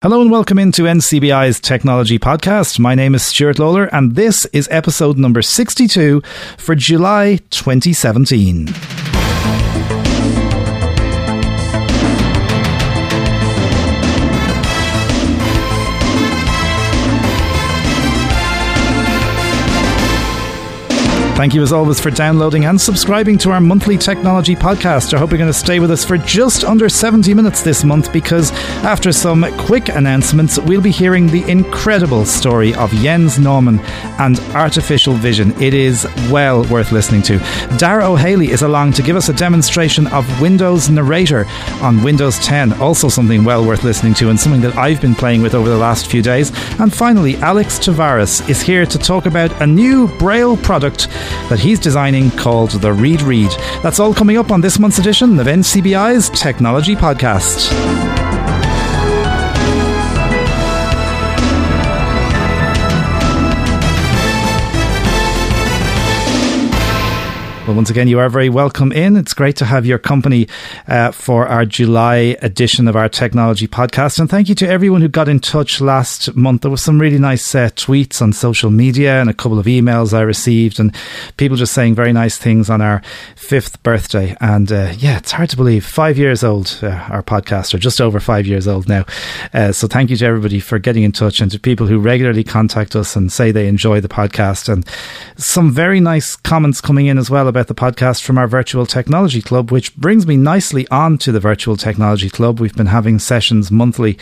Hello and welcome into NCBI's Technology Podcast. My name is Stuart Lawler and this is episode number 62 for July 2017. Thank you as always for downloading and subscribing to our monthly technology podcast. I hope you're going to stay with us for just under 70 minutes this month because after some quick announcements, we'll be hearing the incredible story of Jens Naumann and artificial vision. It is well worth listening to. Dara O'Haley is along to give us a demonstration of Windows Narrator on Windows 10, also something well worth listening to and something that I've been playing with over the last few days. And finally, Alex Tavares is here to talk about a new Braille product that he's designing called the Read Read. That's all coming up on this month's edition of NCBI's Technology Podcast. Well, once again, you are very welcome in. It's great to have your company uh, for our July edition of our technology podcast. And thank you to everyone who got in touch last month. There was some really nice uh, tweets on social media and a couple of emails I received, and people just saying very nice things on our fifth birthday. And uh, yeah, it's hard to believe. Five years old, uh, our podcast, or just over five years old now. Uh, so thank you to everybody for getting in touch and to people who regularly contact us and say they enjoy the podcast. And some very nice comments coming in as well about about the podcast from our Virtual Technology Club, which brings me nicely on to the Virtual Technology Club. We've been having sessions monthly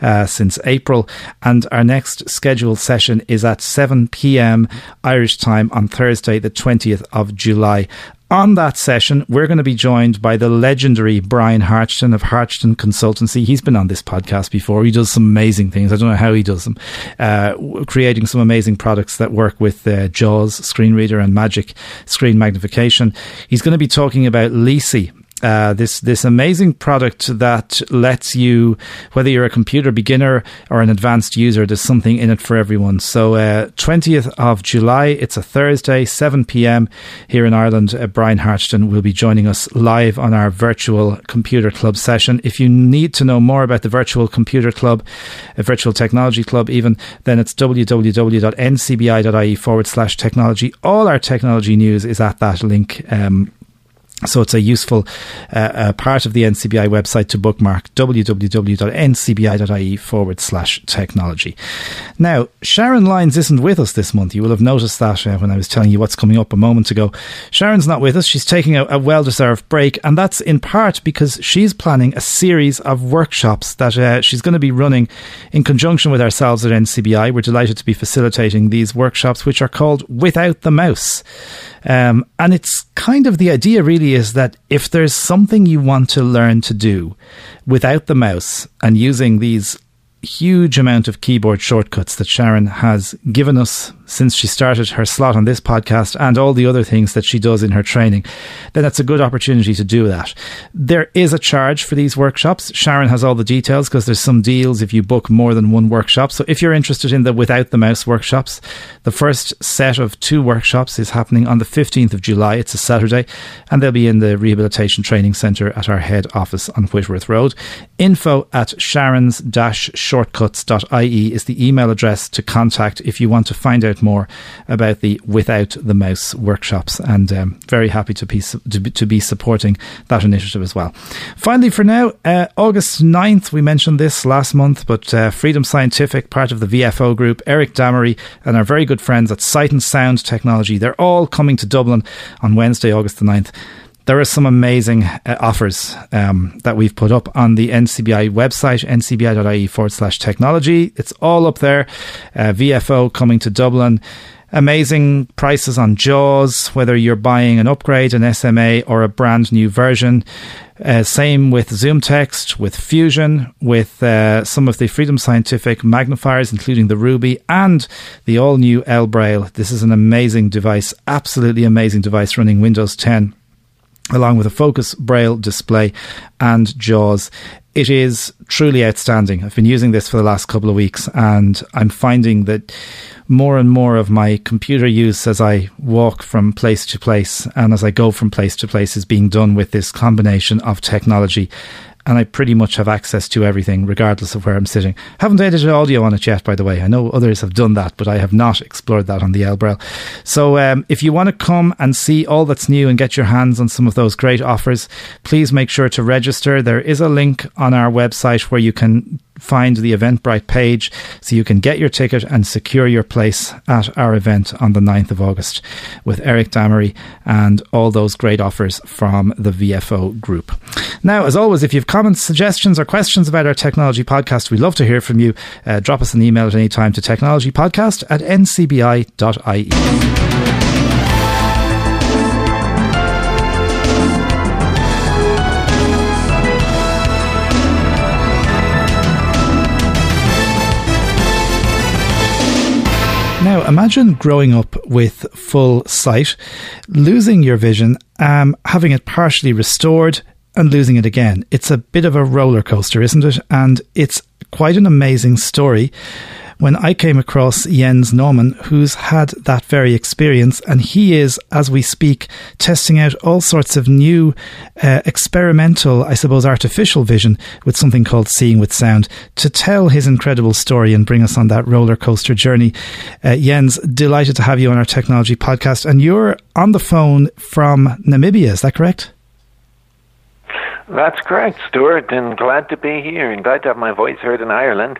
uh, since April, and our next scheduled session is at 7 p.m. Irish time on Thursday, the 20th of July. On that session, we're going to be joined by the legendary Brian Hartgen of Hartgen Consultancy. He's been on this podcast before. He does some amazing things. I don't know how he does them, uh, creating some amazing products that work with uh, JAWS screen reader and Magic screen magnification. He's going to be talking about Leasey uh, this this amazing product that lets you, whether you're a computer beginner or an advanced user, there's something in it for everyone. So, uh, twentieth uh, of July, it's a Thursday, seven p.m. here in Ireland. Uh, Brian Hartgen will be joining us live on our virtual computer club session. If you need to know more about the virtual computer club, a virtual technology club, even then, it's www.ncbi.ie forward slash technology. All our technology news is at that link. Um, so it's a useful uh, uh, part of the NCBI website to bookmark www.ncbi.ie forward slash technology. Now, Sharon Lyons isn't with us this month. You will have noticed that uh, when I was telling you what's coming up a moment ago. Sharon's not with us. She's taking a, a well deserved break, and that's in part because she's planning a series of workshops that uh, she's going to be running in conjunction with ourselves at NCBI. We're delighted to be facilitating these workshops, which are called Without the Mouse. Um, and it's kind of the idea really is that if there's something you want to learn to do without the mouse and using these huge amount of keyboard shortcuts that Sharon has given us since she started her slot on this podcast and all the other things that she does in her training, then it's a good opportunity to do that. There is a charge for these workshops. Sharon has all the details because there's some deals if you book more than one workshop. So if you're interested in the without the mouse workshops, the first set of two workshops is happening on the 15th of July. It's a Saturday and they'll be in the Rehabilitation Training Centre at our head office on Whitworth Road. Info at sharons-shortcuts.ie is the email address to contact if you want to find out more about the Without the Mouse workshops. And um, very happy to be, to be, to be supporting that initiative as well. Finally, for now, uh, August 9th, we mentioned this last month, but uh, Freedom Scientific, part of the VFO group, Eric Damery, and our very good friends at Sight and Sound Technology, they're all coming to Dublin on Wednesday, August the 9th there are some amazing uh, offers um, that we've put up on the NCBI website, ncbi.ie forward slash technology. It's all up there. Uh, VFO coming to Dublin. Amazing prices on JAWS, whether you're buying an upgrade, an SMA, or a brand new version. Uh, same with ZoomText, with Fusion, with uh, some of the Freedom Scientific magnifiers, including the Ruby and the all new ElBraille. This is an amazing device, absolutely amazing device running Windows 10 along with a Focus Braille display and JAWS. It is truly outstanding. I've been using this for the last couple of weeks and I'm finding that more and more of my computer use as I walk from place to place and as I go from place to place is being done with this combination of technology and I pretty much have access to everything, regardless of where I'm sitting. Haven't edited audio on it yet, by the way. I know others have done that, but I have not explored that on the ElBraille. So um, if you want to come and see all that's new and get your hands on some of those great offers, please make sure to register. There is a link on our website where you can find the Eventbrite page so you can get your ticket and secure your place at our event on the 9th of August with Eric Damery and all those great offers from the VFO group. Now, as always, if you have comments, suggestions, or questions about our technology podcast, we'd love to hear from you. Uh, drop us an email at any time to technologypodcast at ncbi.ie. imagine growing up with full sight, losing your vision, um, having it partially restored, and losing it again. It's a bit of a roller coaster, isn't it? And it's quite an amazing story when I came across Jens Naumann, who's had that very experience, and he is, as we speak, testing out all sorts of new uh, experimental, I suppose, artificial vision with something called Seeing with Sound to tell his incredible story and bring us on that roller coaster journey. Uh, Jens, delighted to have you on our technology podcast, and you're on the phone from Namibia, is that correct? That's correct, Stuart, and glad to be here and glad to have my voice heard in Ireland.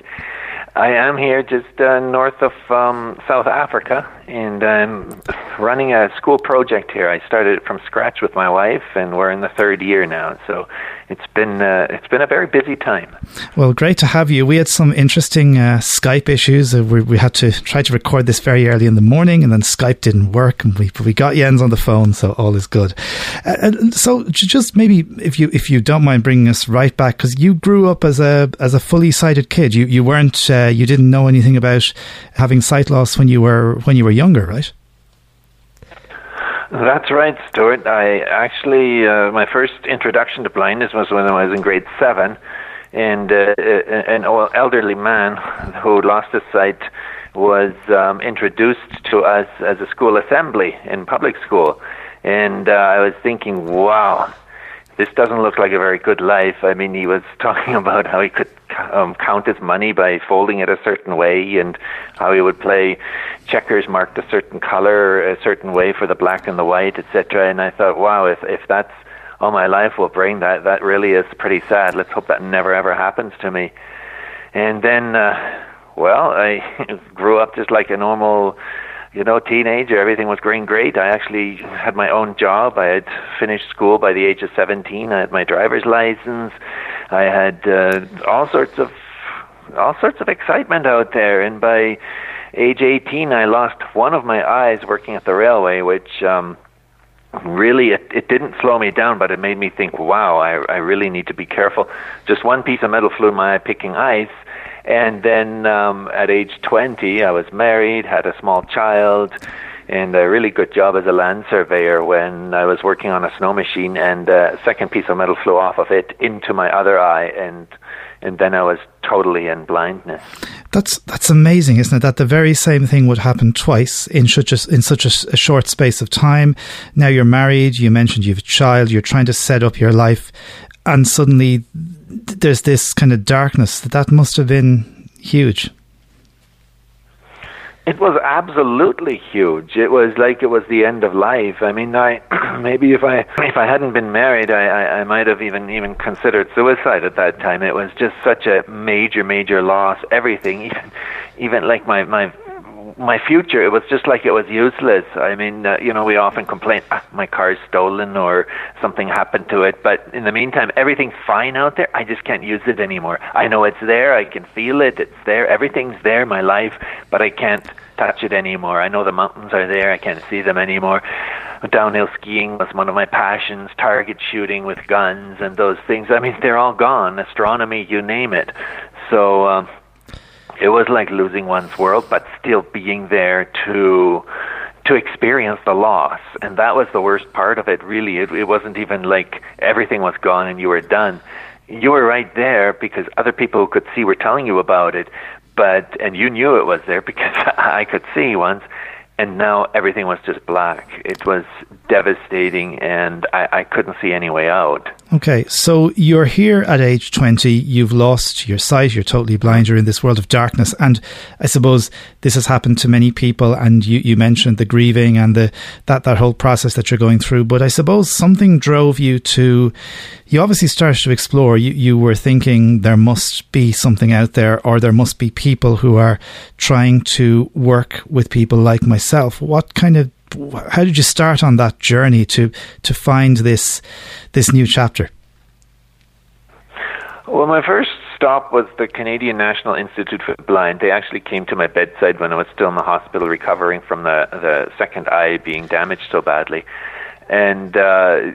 I am here just uh, north of um, South Africa, and I'm running a school project here. I started it from scratch with my wife, and we're in the third year now. So it's been uh, it's been a very busy time. Well, great to have you. We had some interesting uh, Skype issues. Uh, we, we, had to try to record this very early in the morning, and then Skype didn't work, and we we got Jens on the phone, so all is good. Uh, so, just maybe if you if you don't mind bringing us right back, because you grew up as a as a fully sighted kid. You you weren't uh, you didn't know anything about having sight loss when you were when you were younger, right? That's right, Stuart. I actually, uh, my first introduction to blindness was when I was in grade seven, and uh, an elderly man who lost his sight was um, introduced to us as a school assembly in public school. And uh, I was thinking, wow, this doesn't look like a very good life. I mean, he was talking about how he could um, count his money by folding it a certain way, and how he would play checkers marked a certain color, a certain way for the black and the white, etc. And I thought, wow, if if that's all my life will bring, that that really is pretty sad. Let's hope that never ever happens to me. And then, uh, well, I grew up just like a normal you know, teenager, everything was going great. I actually had my own job. I had finished school by the age of 17. I had my driver's license. I had uh, all sorts of all sorts of excitement out there. And by age 18, I lost one of my eyes working at the railway, which um, really it, it didn't slow me down, but it made me think, wow, I, I really need to be careful. Just one piece of metal flew in my eye picking ice and then um, at age 20, I was married, had a small child, and a really good job as a land surveyor when I was working on a snow machine, and a second piece of metal flew off of it into my other eye, and and then I was totally in blindness. That's that's amazing, isn't it? That the very same thing would happen twice in such a, in such a, a short space of time. Now you're married. You mentioned you have a child. You're trying to set up your life, and suddenly there's this kind of darkness that that must have been huge. It was absolutely huge. It was like it was the end of life. I mean, I maybe if I if I hadn't been married, I, I I might have even even considered suicide at that time. It was just such a major major loss. Everything, even even like my my my future, it was just like it was useless. I mean, uh, you know, we often complain, ah, my car's stolen or something happened to it. But in the meantime, everything's fine out there. I just can't use it anymore. I know it's there. I can feel it. It's there. Everything's there, my life, but I can't touch it anymore. I know the mountains are there. I can't see them anymore. Downhill skiing was one of my passions, target shooting with guns and those things. I mean, they're all gone. Astronomy, you name it. So, um, it was like losing one's world, but still being there to to experience the loss, and that was the worst part of it. Really, it, it wasn't even like everything was gone and you were done. You were right there because other people who could see were telling you about it, but and you knew it was there because I could see once, and now everything was just black. It was devastating, and I, I couldn't see any way out. Okay, so you're here at age 20, you've lost your sight, you're totally blind, you're in this world of darkness. And I suppose this has happened to many people, and you, you mentioned the grieving and the that, that whole process that you're going through. But I suppose something drove you to, you obviously started to explore. You, you were thinking there must be something out there, or there must be people who are trying to work with people like myself. What kind of how did you start on that journey to to find this this new chapter? Well, my first stop was the Canadian National Institute for the Blind. They actually came to my bedside when I was still in the hospital recovering from the the second eye being damaged so badly. And uh,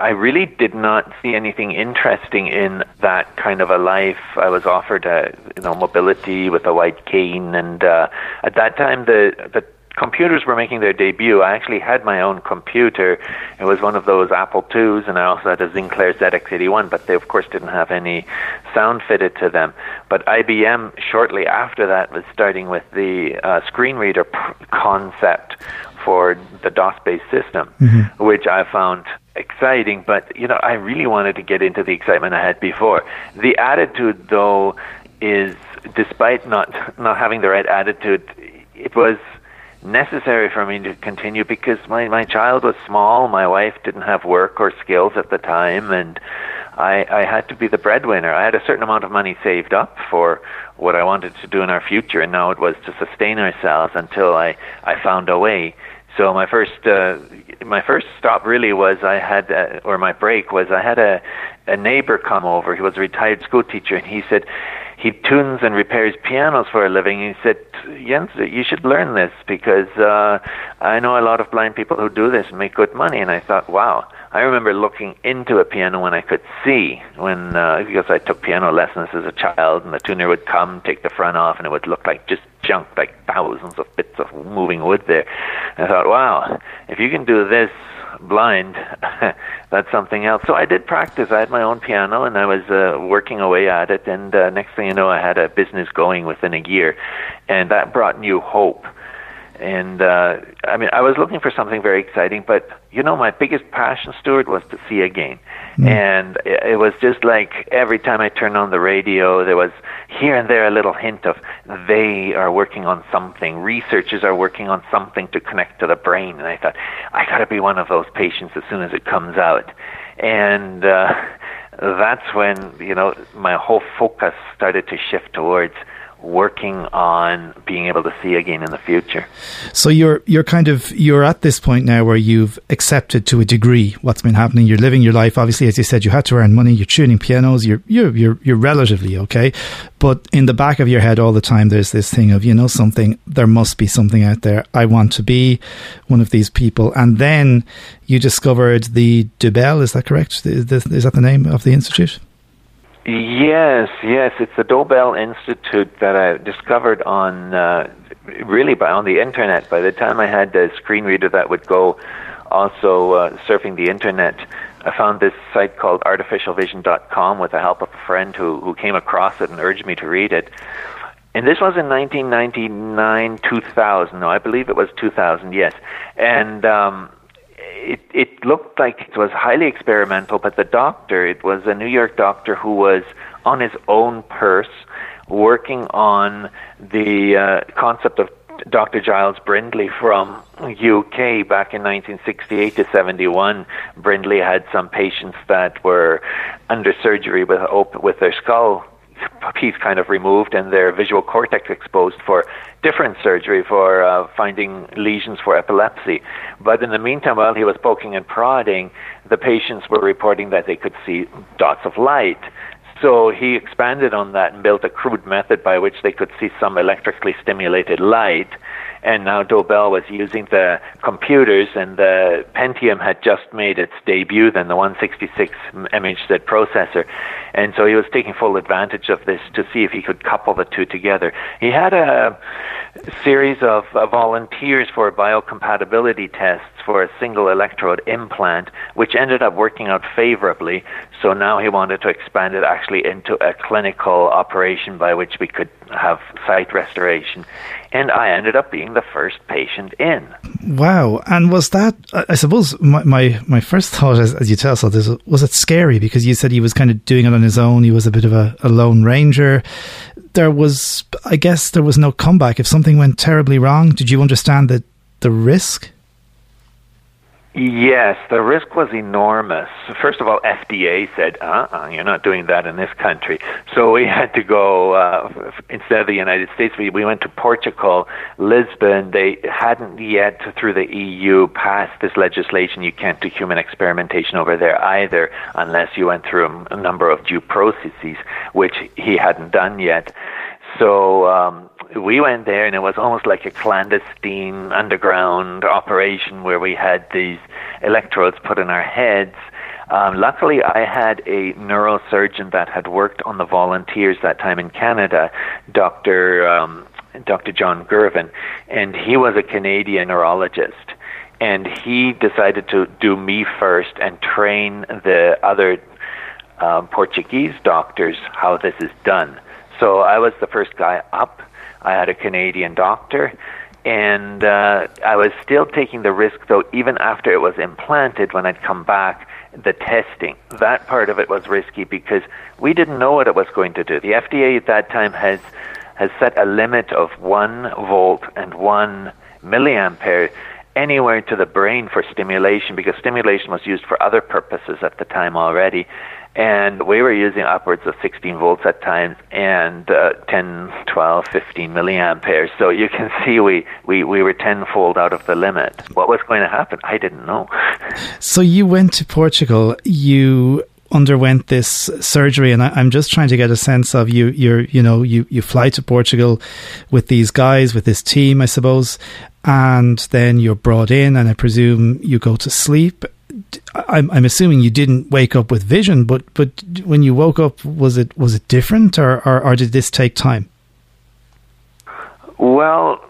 I really did not see anything interesting in that kind of a life. I was offered, a, you know, mobility with a white cane, and uh, at that time, the the computers were making their debut, I actually had my own computer. It was one of those Apple IIs, and I also had a Sinclair ZX81, but they, of course, didn't have any sound fitted to them. But IBM, shortly after that, was starting with the uh, screen reader p- concept for the DOS-based system, mm-hmm. which I found exciting. But you know, I really wanted to get into the excitement I had before. The attitude, though, is despite not not having the right attitude, it was necessary for me to continue because my my child was small. My wife didn't have work or skills at the time, and I I had to be the breadwinner. I had a certain amount of money saved up for what I wanted to do in our future, and now it was to sustain ourselves until I I found a way. So my first uh, my first stop really was I had uh, or my break was I had a a neighbor come over. He was a retired school teacher, and he said he tunes and repairs pianos for a living. He said, Jens, you should learn this because uh, I know a lot of blind people who do this and make good money. And I thought, wow. I remember looking into a piano when I could see, when uh, because I took piano lessons as a child, and the tuner would come, take the front off, and it would look like just junk, like thousands of bits of moving wood there. And I thought, wow, if you can do this blind, that's something else. So I did practice. I had my own piano, and I was uh, working away at it. And uh, next thing you know, I had a business going within a year, and that brought new hope. And uh, I mean, I was looking for something very exciting, but you know, my biggest passion, Stuart, was to see again. Mm. And it, it was just like every time I turned on the radio, there was here and there a little hint of they are working on something. Researchers are working on something to connect to the brain. And I thought, I got to be one of those patients as soon as it comes out. And uh, that's when you know my whole focus started to shift towards working on being able to see again in the future. So you're you're kind of you're at this point now where you've accepted to a degree what's been happening. You're living your life. Obviously, as you said, you had to earn money. You're tuning pianos. You're you're you're, you're relatively okay, but in the back of your head all the time, there's this thing of you know something. There must be something out there. I want to be one of these people. And then you discovered the Dobelle. Is that correct? Is that the name of the institute? Yes, yes, it's the Dobelle Institute that I discovered on uh, really by on the internet. By the time I had a screen reader that would go also uh, surfing the internet, I found this site called artificialvision.com with the help of a friend who who came across it and urged me to read it. And this was in 1999, 2000. No, I believe it was 2000. Yes, and um, it, it looked like it was highly experimental, but the doctor, it was a New York doctor who was on his own purse working on the uh, concept of Dr. Giles Brindley from UK back in 1968 to 71. Brindley had some patients that were under surgery with with their skull piece kind of removed and their visual cortex exposed for different surgery for uh, finding lesions for epilepsy. But in the meantime, while he was poking and prodding, the patients were reporting that they could see dots of light. So he expanded on that and built a crude method by which they could see some electrically stimulated light and now Dobelle was using the computers, and the Pentium had just made its debut, then the 166 MHz processor, and so he was taking full advantage of this to see if he could couple the two together. He had a series of uh, volunteers for biocompatibility tests for a single electrode implant, which ended up working out favorably. So now he wanted to expand it actually into a clinical operation by which we could have sight restoration. And I ended up being the first patient in. Wow. And was that, I suppose, my, my, my first thought, as, as you tell us all this, was it scary? Because you said he was kind of doing it on his own. He was a bit of a, a lone ranger there was, I guess, there was no comeback. If something went terribly wrong, did you understand the the risk? Yes, the risk was enormous. First of all, FDA said, uh-uh, you're not doing that in this country. So we had to go, uh, instead of the United States, we, we went to Portugal, Lisbon. They hadn't yet, through the EU, passed this legislation. You can't do human experimentation over there either unless you went through a number of due processes, which he hadn't done yet. So um, we went there, and it was almost like a clandestine underground operation where we had these electrodes put in our heads. Um, luckily, I had a neurosurgeon that had worked on the volunteers that time in Canada, Dr. Um, Dr. John Girvin, and he was a Canadian neurologist. And he decided to do me first and train the other um, Portuguese doctors how this is done. So I was the first guy up. I had a Canadian doctor, and uh, I was still taking the risk, though, even after it was implanted, when I'd come back, the testing. That part of it was risky because we didn't know what it was going to do. The FDA at that time has has set a limit of one volt and one milliampere anywhere to the brain for stimulation because stimulation was used for other purposes at the time already and we were using upwards of 16 volts at times and uh, 10 12 15 milliamperes. So you can see we, we, we were tenfold out of the limit. What was going to happen? I didn't know. So you went to portugal. You underwent this surgery and I, am just trying to get a sense of you you're you know you you fly to Portugal with these guys with this team I suppose and then you're brought in and I presume you go to sleep I'm, I'm assuming you didn't wake up with vision, but but when you woke up, was it was it different, or or, or did this take time? Well,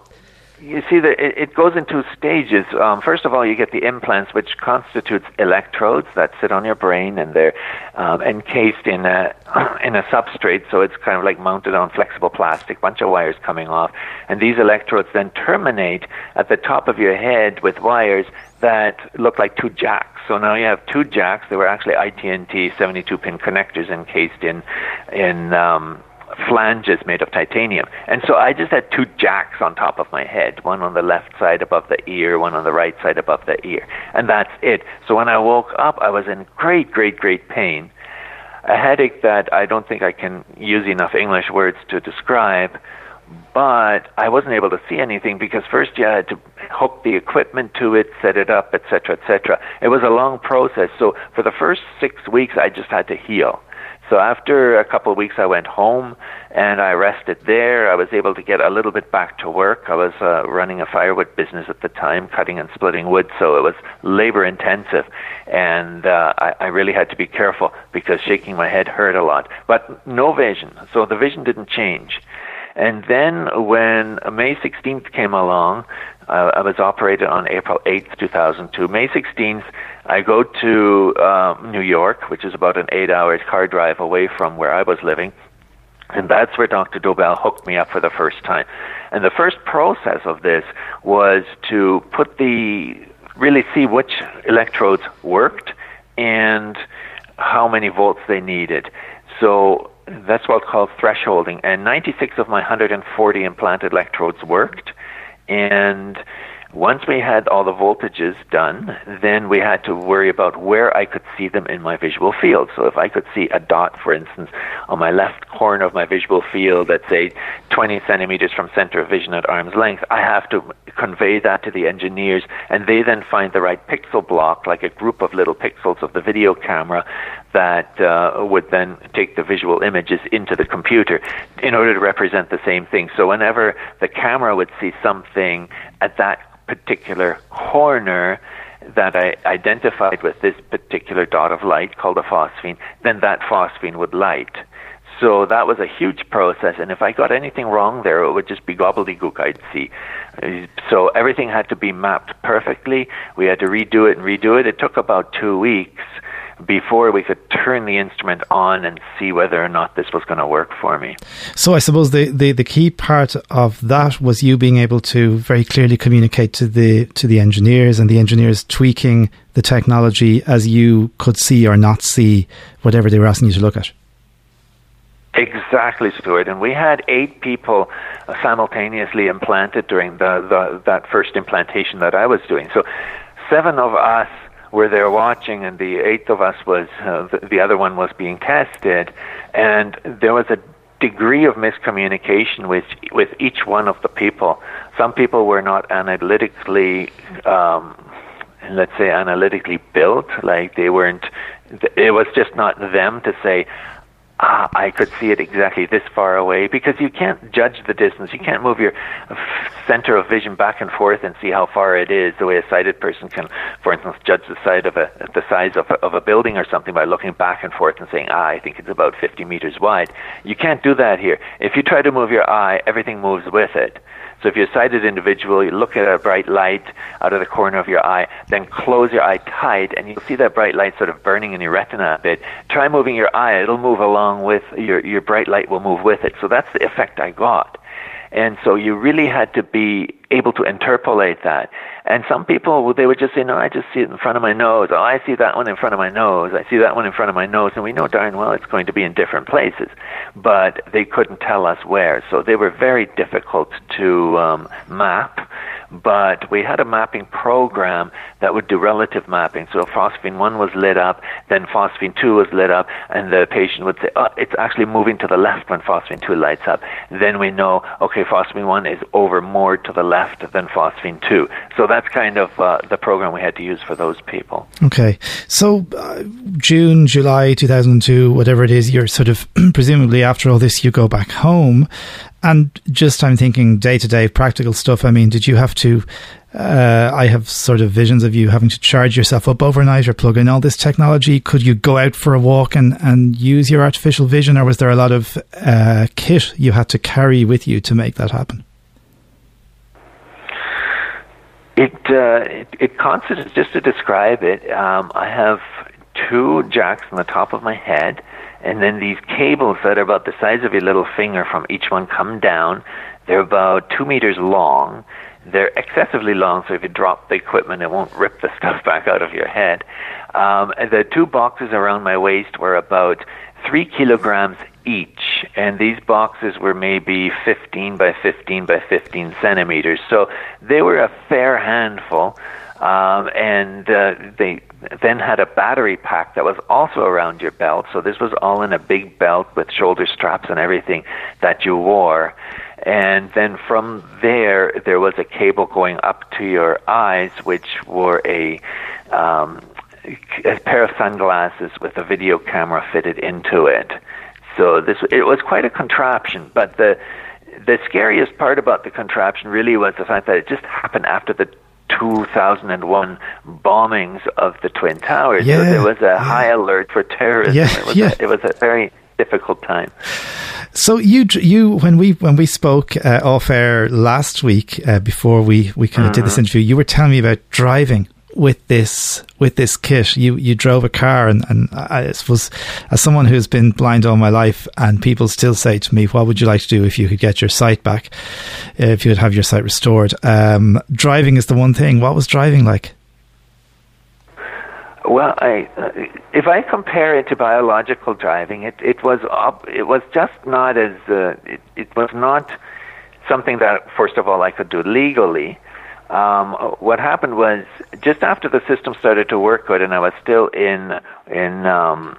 you see that it, goes in two stages. Um, first of all, you get the implants, which constitutes electrodes that sit on your brain, and they're um, encased in a in a substrate, so it's kind of like mounted on flexible plastic, bunch of wires coming off, and these electrodes then terminate at the top of your head with wires that look like two jacks. So now you have two jacks. They were actually IT&T 72-pin connectors encased in in um, flanges made of titanium. And so I just had two jacks on top of my head, one on the left side above the ear, one on the right side above the ear. And that's it. So when I woke up, I was in great, great, great pain. A headache that I don't think I can use enough English words to describe, but I wasn't able to see anything because first you had to hook the equipment to it, set it up, etc., etc. It was a long process. So for the first six weeks, I just had to heal. So after a couple of weeks, I went home and I rested there. I was able to get a little bit back to work. I was uh, running a firewood business at the time, cutting and splitting wood, so it was labor intensive, and uh, I, I really had to be careful because shaking my head hurt a lot. But no vision, so the vision didn't change. And then when May 16th came along, uh, I was operated on April 8th, 2002. May 16th, I go to uh, New York, which is about an eight hour car drive away from where I was living. And that's where Dr. Dobelle hooked me up for the first time. And the first process of this was to put the, really see which electrodes worked and how many volts they needed. So that's what's called thresholding. And 96 of my 140 implanted electrodes worked. And once we had all the voltages done, then we had to worry about where I could see them in my visual field. So if I could see a dot, for instance, on my left corner of my visual field at say 20 centimeters from center of vision at arm's length, I have to convey that to the engineers, and they then find the right pixel block, like a group of little pixels of the video camera, that uh, would then take the visual images into the computer in order to represent the same thing. So whenever the camera would see something at that particular corner that I identified with this particular dot of light called a phosphene, then that phosphene would light. So that was a huge process, and if I got anything wrong there, it would just be gobbledygook I'd see. So everything had to be mapped perfectly. We had to redo it and redo it. It took about two weeks before we could turn the instrument on and see whether or not this was going to work for me. So I suppose the, the, the key part of that was you being able to very clearly communicate to the to the engineers and the engineers tweaking the technology as you could see or not see whatever they were asking you to look at. Exactly, Stuart. And we had eight people uh, simultaneously implanted during the, the that first implantation that I was doing. So seven of us were there watching, and the eighth of us was uh, the, the other one was being tested, and there was a degree of miscommunication with with each one of the people. Some people were not analytically, um, let's say, analytically built. Like they weren't. It was just not them to say, ah, I could see it exactly this far away because you can't judge the distance. You can't move your center of vision back and forth and see how far it is the way a sighted person can, for instance, judge the size of a the size of a, of a building or something by looking back and forth and saying, ah, I think it's about 50 meters wide. You can't do that here. If you try to move your eye, everything moves with it. So if you're a sighted individual, you look at a bright light out of the corner of your eye, then close your eye tight, and you'll see that bright light sort of burning in your retina a bit. Try moving your eye; it'll move along with your your bright light will move with it. So that's the effect I got. And so you really had to be able to interpolate that. And some people, they would just say, no, I just see it in front of my nose. Oh, I see that one in front of my nose. I see that one in front of my nose. And we know darn well it's going to be in different places. But they couldn't tell us where. So they were very difficult to um, map but we had a mapping program that would do relative mapping. So if phosphene 1 was lit up, then phosphene 2 was lit up, and the patient would say, oh, it's actually moving to the left when phosphene 2 lights up. Then we know, okay, phosphene 1 is over more to the left than phosphene 2. So that's kind of uh, the program we had to use for those people. Okay. So uh, June, July 2002, whatever it is, you're sort of presumably after all this, you go back home. And just I'm thinking day to day practical stuff. I mean, did you have to? Uh, I have sort of visions of you having to charge yourself up overnight or plug in all this technology. Could you go out for a walk and, and use your artificial vision, or was there a lot of uh, kit you had to carry with you to make that happen? It uh, it, it constitutes just to describe it. Um, I have two jacks on the top of my head and then these cables that are about the size of your little finger from each one come down. They're about two meters long. They're excessively long, so if you drop the equipment, it won't rip the stuff back out of your head. Um, the two boxes around my waist were about three kilograms each, and these boxes were maybe 15 by 15 by 15 centimeters. So they were a fair handful, um, and uh, they then had a battery pack that was also around your belt. So this was all in a big belt with shoulder straps and everything that you wore. And then from there, there was a cable going up to your eyes, which were a, um, a pair of sunglasses with a video camera fitted into it. So this it was quite a contraption, but the the scariest part about the contraption really was the fact that it just happened after the 2001 bombings of the Twin Towers. Yeah, so there was a yeah. high alert for terrorism. Yeah, it, was yeah. a, it was a very difficult time. So you you when we when we spoke uh, off air last week uh, before we we kind of mm-hmm. did this mm-hmm. interview, you were telling me about driving with this with this kit. You you drove a car, and and I suppose as someone who's been blind all my life, and people still say to me, "What would you like to do if you could get your sight back? If you could have your sight restored?" Um, driving is the one thing. What was driving like? Well, I, uh, if I compare it to biological driving, it it was it was just not as uh, it, it was not something that first of all I could do legally um, what happened was just after the system started to work good, and I was still in in um,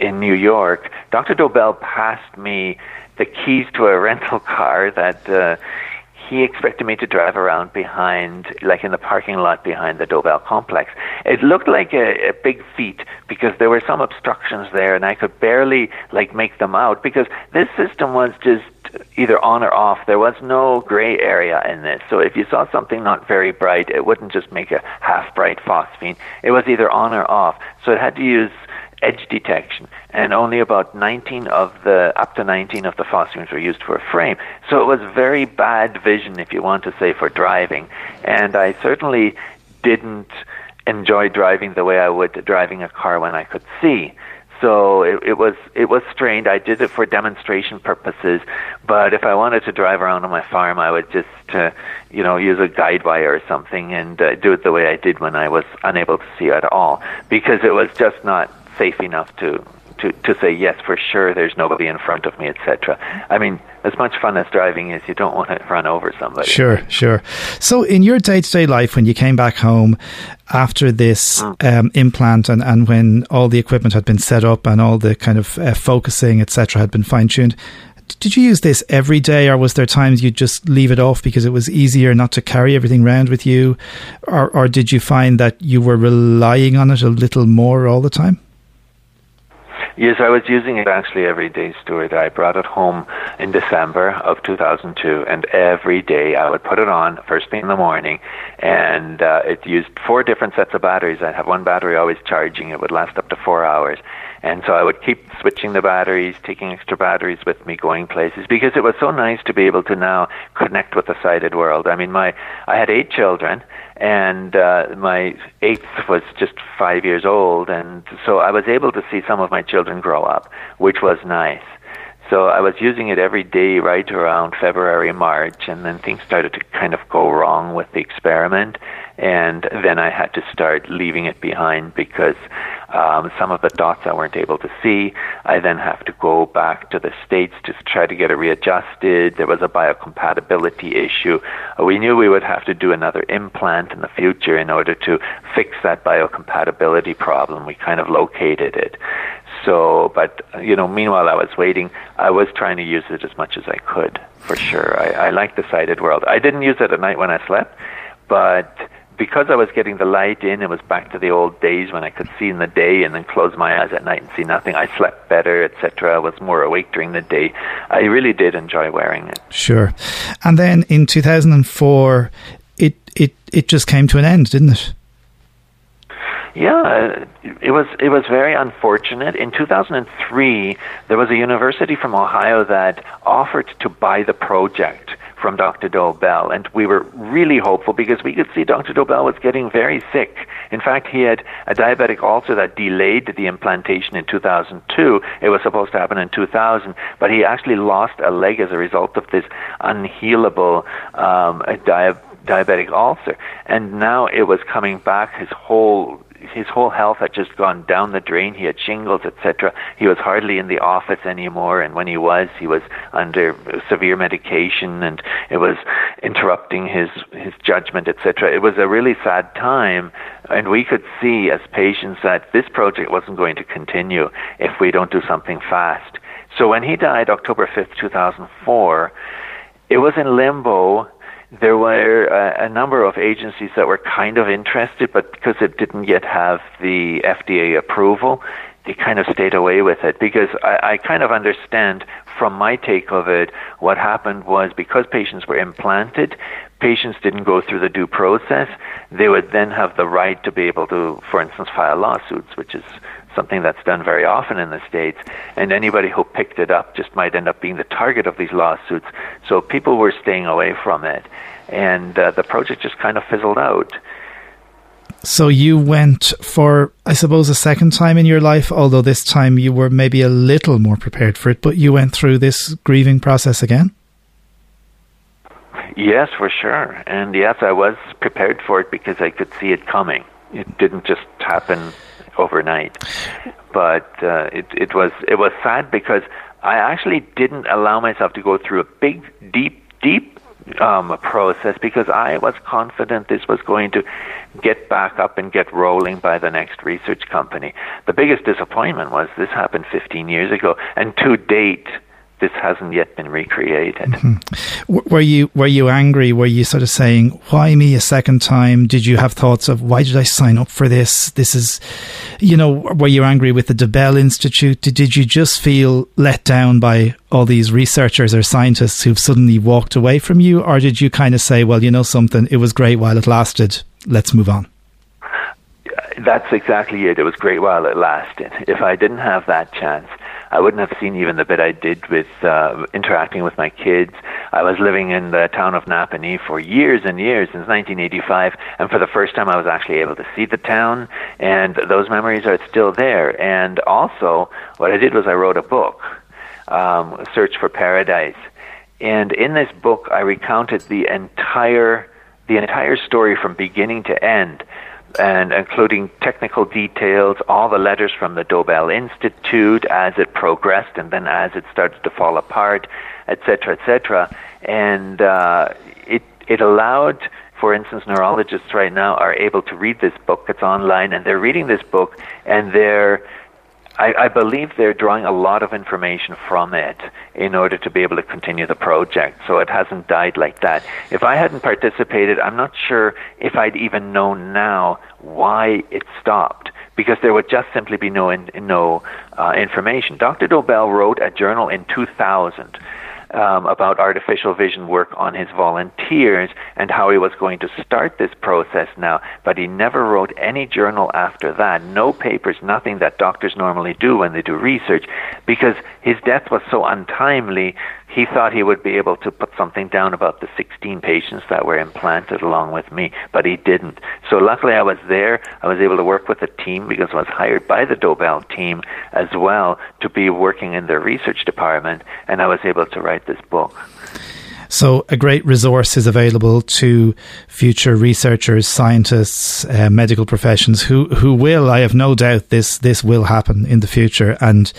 in New York. Dr. Dobelle passed me the keys to a rental car that uh, he expected me to drive around behind, like in the parking lot behind the Dobelle complex. It looked like a, a big feat because there were some obstructions there, and I could barely like make them out because this system was just either on or off. There was no gray area in this. So if you saw something not very bright, it wouldn't just make a half bright phosphene. It was either on or off. So it had to use edge detection, and only about 19 of the up to 19 of the phosphenes were used for a frame. So it was very bad vision, if you want to say, for driving. And I certainly didn't enjoy driving the way I would driving a car when I could see. So it, it was it was strained. I did it for demonstration purposes, but if I wanted to drive around on my farm, I would just uh, you know use a guide wire or something and uh, do it the way I did when I was unable to see at all, because it was just not safe enough to to, to say yes for sure there's nobody in front of me etc i mean as much fun as driving is you don't want to run over somebody. Sure sure. So in your day-to-day life when you came back home after this mm. um, implant and, and when all the equipment had been set up and all the kind of uh, focusing etc had been fine-tuned did you use this every day or was there times you'd just leave it off because it was easier not to carry everything around with you? Or, or did you find that you were relying on it a little more all the time Yes, I was using it actually every day, Stuart. I brought it home in December of 2002, and every day I would put it on first thing in the morning, and uh, it used four different sets of batteries. I'd have one battery always charging. It would last up to four hours. And so I would keep switching the batteries, taking extra batteries with me, going places because it was so nice to be able to now connect with the sighted world. I mean, my I had eight children, and uh, my eighth was just five years old, and so I was able to see some of my children grow up, which was nice. So I was using it every day right around February, March, and then things started to kind of go wrong with the experiment, and then I had to start leaving it behind because um, some of the dots I weren't able to see. I then have to go back to the States to try to get it readjusted. There was a biocompatibility issue. We knew we would have to do another implant in the future in order to fix that biocompatibility problem. We kind of located it. So, but you know, meanwhile I was waiting, I was trying to use it as much as I could, for sure. I, I like the sighted world. I didn't use it at night when I slept, but because I was getting the light in, it was back to the old days when I could see in the day and then close my eyes at night and see nothing. I slept better, etc. I was more awake during the day. I really did enjoy wearing it. Sure. And then in 2004, it it it just came to an end, didn't it? Yeah, it was it was very unfortunate. In 2003, there was a university from Ohio that offered to buy the project from Dr. Dobelle, and we were really hopeful because we could see Dr. Dobelle was getting very sick. In fact, he had a diabetic ulcer that delayed the implantation in 2002. It was supposed to happen in 2000, but he actually lost a leg as a result of this unhealable um, diabetic ulcer. And now it was coming back. His whole his whole health had just gone down the drain. He had shingles, etc. He was hardly in the office anymore, and when he was, he was under severe medication, and it was interrupting his his judgment, etc. It was a really sad time, and we could see as patients that this project wasn't going to continue if we don't do something fast. So when he died, October fifth, two thousand four, it was in limbo there were a, a, number of agencies that were kind of interested, but because it didn't yet have the FDA approval, they kind of stayed away with it. Because I, I kind of understand from my take of it, what happened was because patients were implanted, patients didn't go through the due process. They would then have the right to be able to, for instance, file lawsuits, which is something that's done very often in the States, and anybody who picked it up just might end up being the target of these lawsuits. So people were staying away from it, and uh, the project just kind of fizzled out. So you went for, I suppose, a second time in your life, although this time you were maybe a little more prepared for it, but you went through this grieving process again? Yes, for sure. And yes, I was prepared for it because I could see it coming. It didn't just happen overnight. But uh, it it was it was sad because I actually didn't allow myself to go through a big, deep, deep um, process because I was confident this was going to get back up and get rolling by the next research company. The biggest disappointment was this happened 15 years ago, and to date, this hasn't yet been recreated. Mm-hmm. Were you were you angry? Were you sort of saying, "Why me a second time?" Did you have thoughts of, "Why did I sign up for this? This is," you know, were you angry with the Dobelle Institute? Did, did you just feel let down by all these researchers or scientists who've suddenly walked away from you, or did you kind of say, "Well, you know something, it was great while it lasted. Let's move on." That's exactly it. It was great while it lasted. If I didn't have that chance, I wouldn't have seen even the bit I did with uh, interacting with my kids. I was living in the town of Napanee for years and years since 1985, and for the first time, I was actually able to see the town, and those memories are still there. And also, what I did was I wrote a book, um, Search for Paradise, and in this book, I recounted the entire the entire story from beginning to end and including technical details, all the letters from the Dobelle Institute as it progressed and then as it started to fall apart, etc., etc. And uh, it it allowed, for instance, neurologists right now are able to read this book. It's online, and they're reading this book, and they're I, I believe they're drawing a lot of information from it in order to be able to continue the project. So it hasn't died like that. If I hadn't participated, I'm not sure if I'd even know now why it stopped because there would just simply be no in, no uh, information. Dr. Dobelle wrote a journal in 2000 um, about artificial vision work on his volunteers and how he was going to start this process now, but he never wrote any journal after that. No papers, nothing that doctors normally do when they do research, because his death was so untimely he thought he would be able to put something down about the 16 patients that were implanted along with me, but he didn't. So luckily I was there. I was able to work with the team because I was hired by the Dobelle team as well to be working in their research department, and I was able to write this book. So, a great resource is available to future researchers, scientists, uh, medical professions who, who will, I have no doubt, this, this will happen in the future. And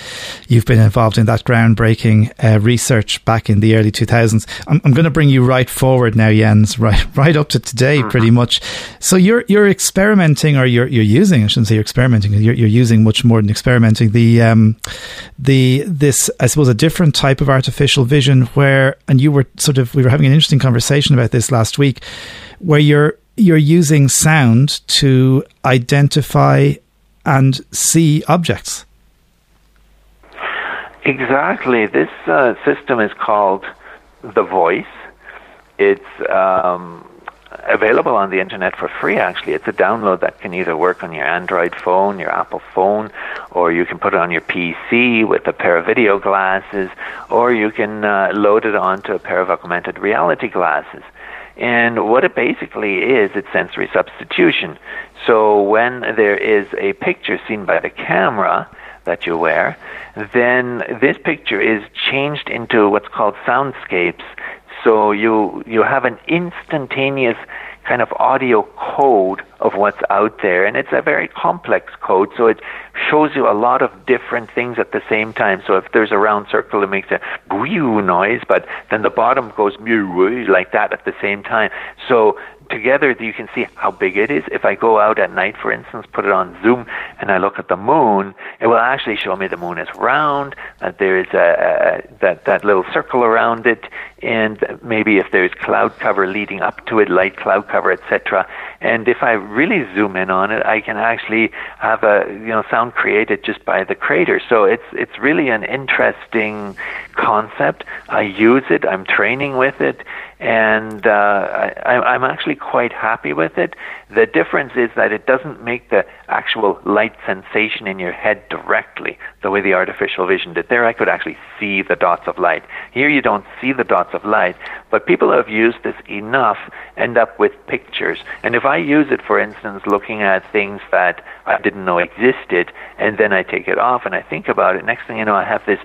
you've been involved in that groundbreaking uh, research back in the early 2000s. I'm, I'm going to bring you right forward now, Jens, right, right up to today, mm-hmm. pretty much. So, you're, you're experimenting, or you're, you're using, I shouldn't say you're experimenting, you're, you're using much more than experimenting, the, um, the, this, I suppose, a different type of artificial vision where, and you were sort of we were having an interesting conversation about this last week, where you're you're using sound to identify and see objects. Exactly. This uh, system is called the Voice. It's um, available on the internet for free actually. It's a download that can either work on your android phone your apple phone or you can put it on your pc with a pair of video glasses or you can uh, load it onto a pair of augmented reality glasses. And what it basically is it's sensory substitution. So when there is a picture seen by the camera that you wear, then this picture is changed into what's called soundscapes so you you have an instantaneous kind of audio code of what's out there, and it's a very complex code. So it shows you a lot of different things at the same time. So if there's a round circle, it makes a boo noise, but then the bottom goes like that at the same time. So together you can see how big it is. If I go out at night, for instance, put it on Zoom, and I look at the moon, it will actually show me the moon is round, that there is a, a that that little circle around it, and maybe if there's cloud cover leading up to it, light cloud cover, etc. And if I really zoom in on it, I can actually have a you know sound created just by the creator. So it's it's really an interesting concept. I use it. I'm training with it, and uh, I, I'm actually quite happy with it. The difference is that it doesn't make the actual light sensation in your head directly, the way the artificial vision did. There, I could actually see the dots of light. Here, you don't see the dots of light, but people who have used this enough end up with pictures. And if I use it, for instance, looking at things that I didn't know existed, and then I take it off and I think about it, next thing you know, I have this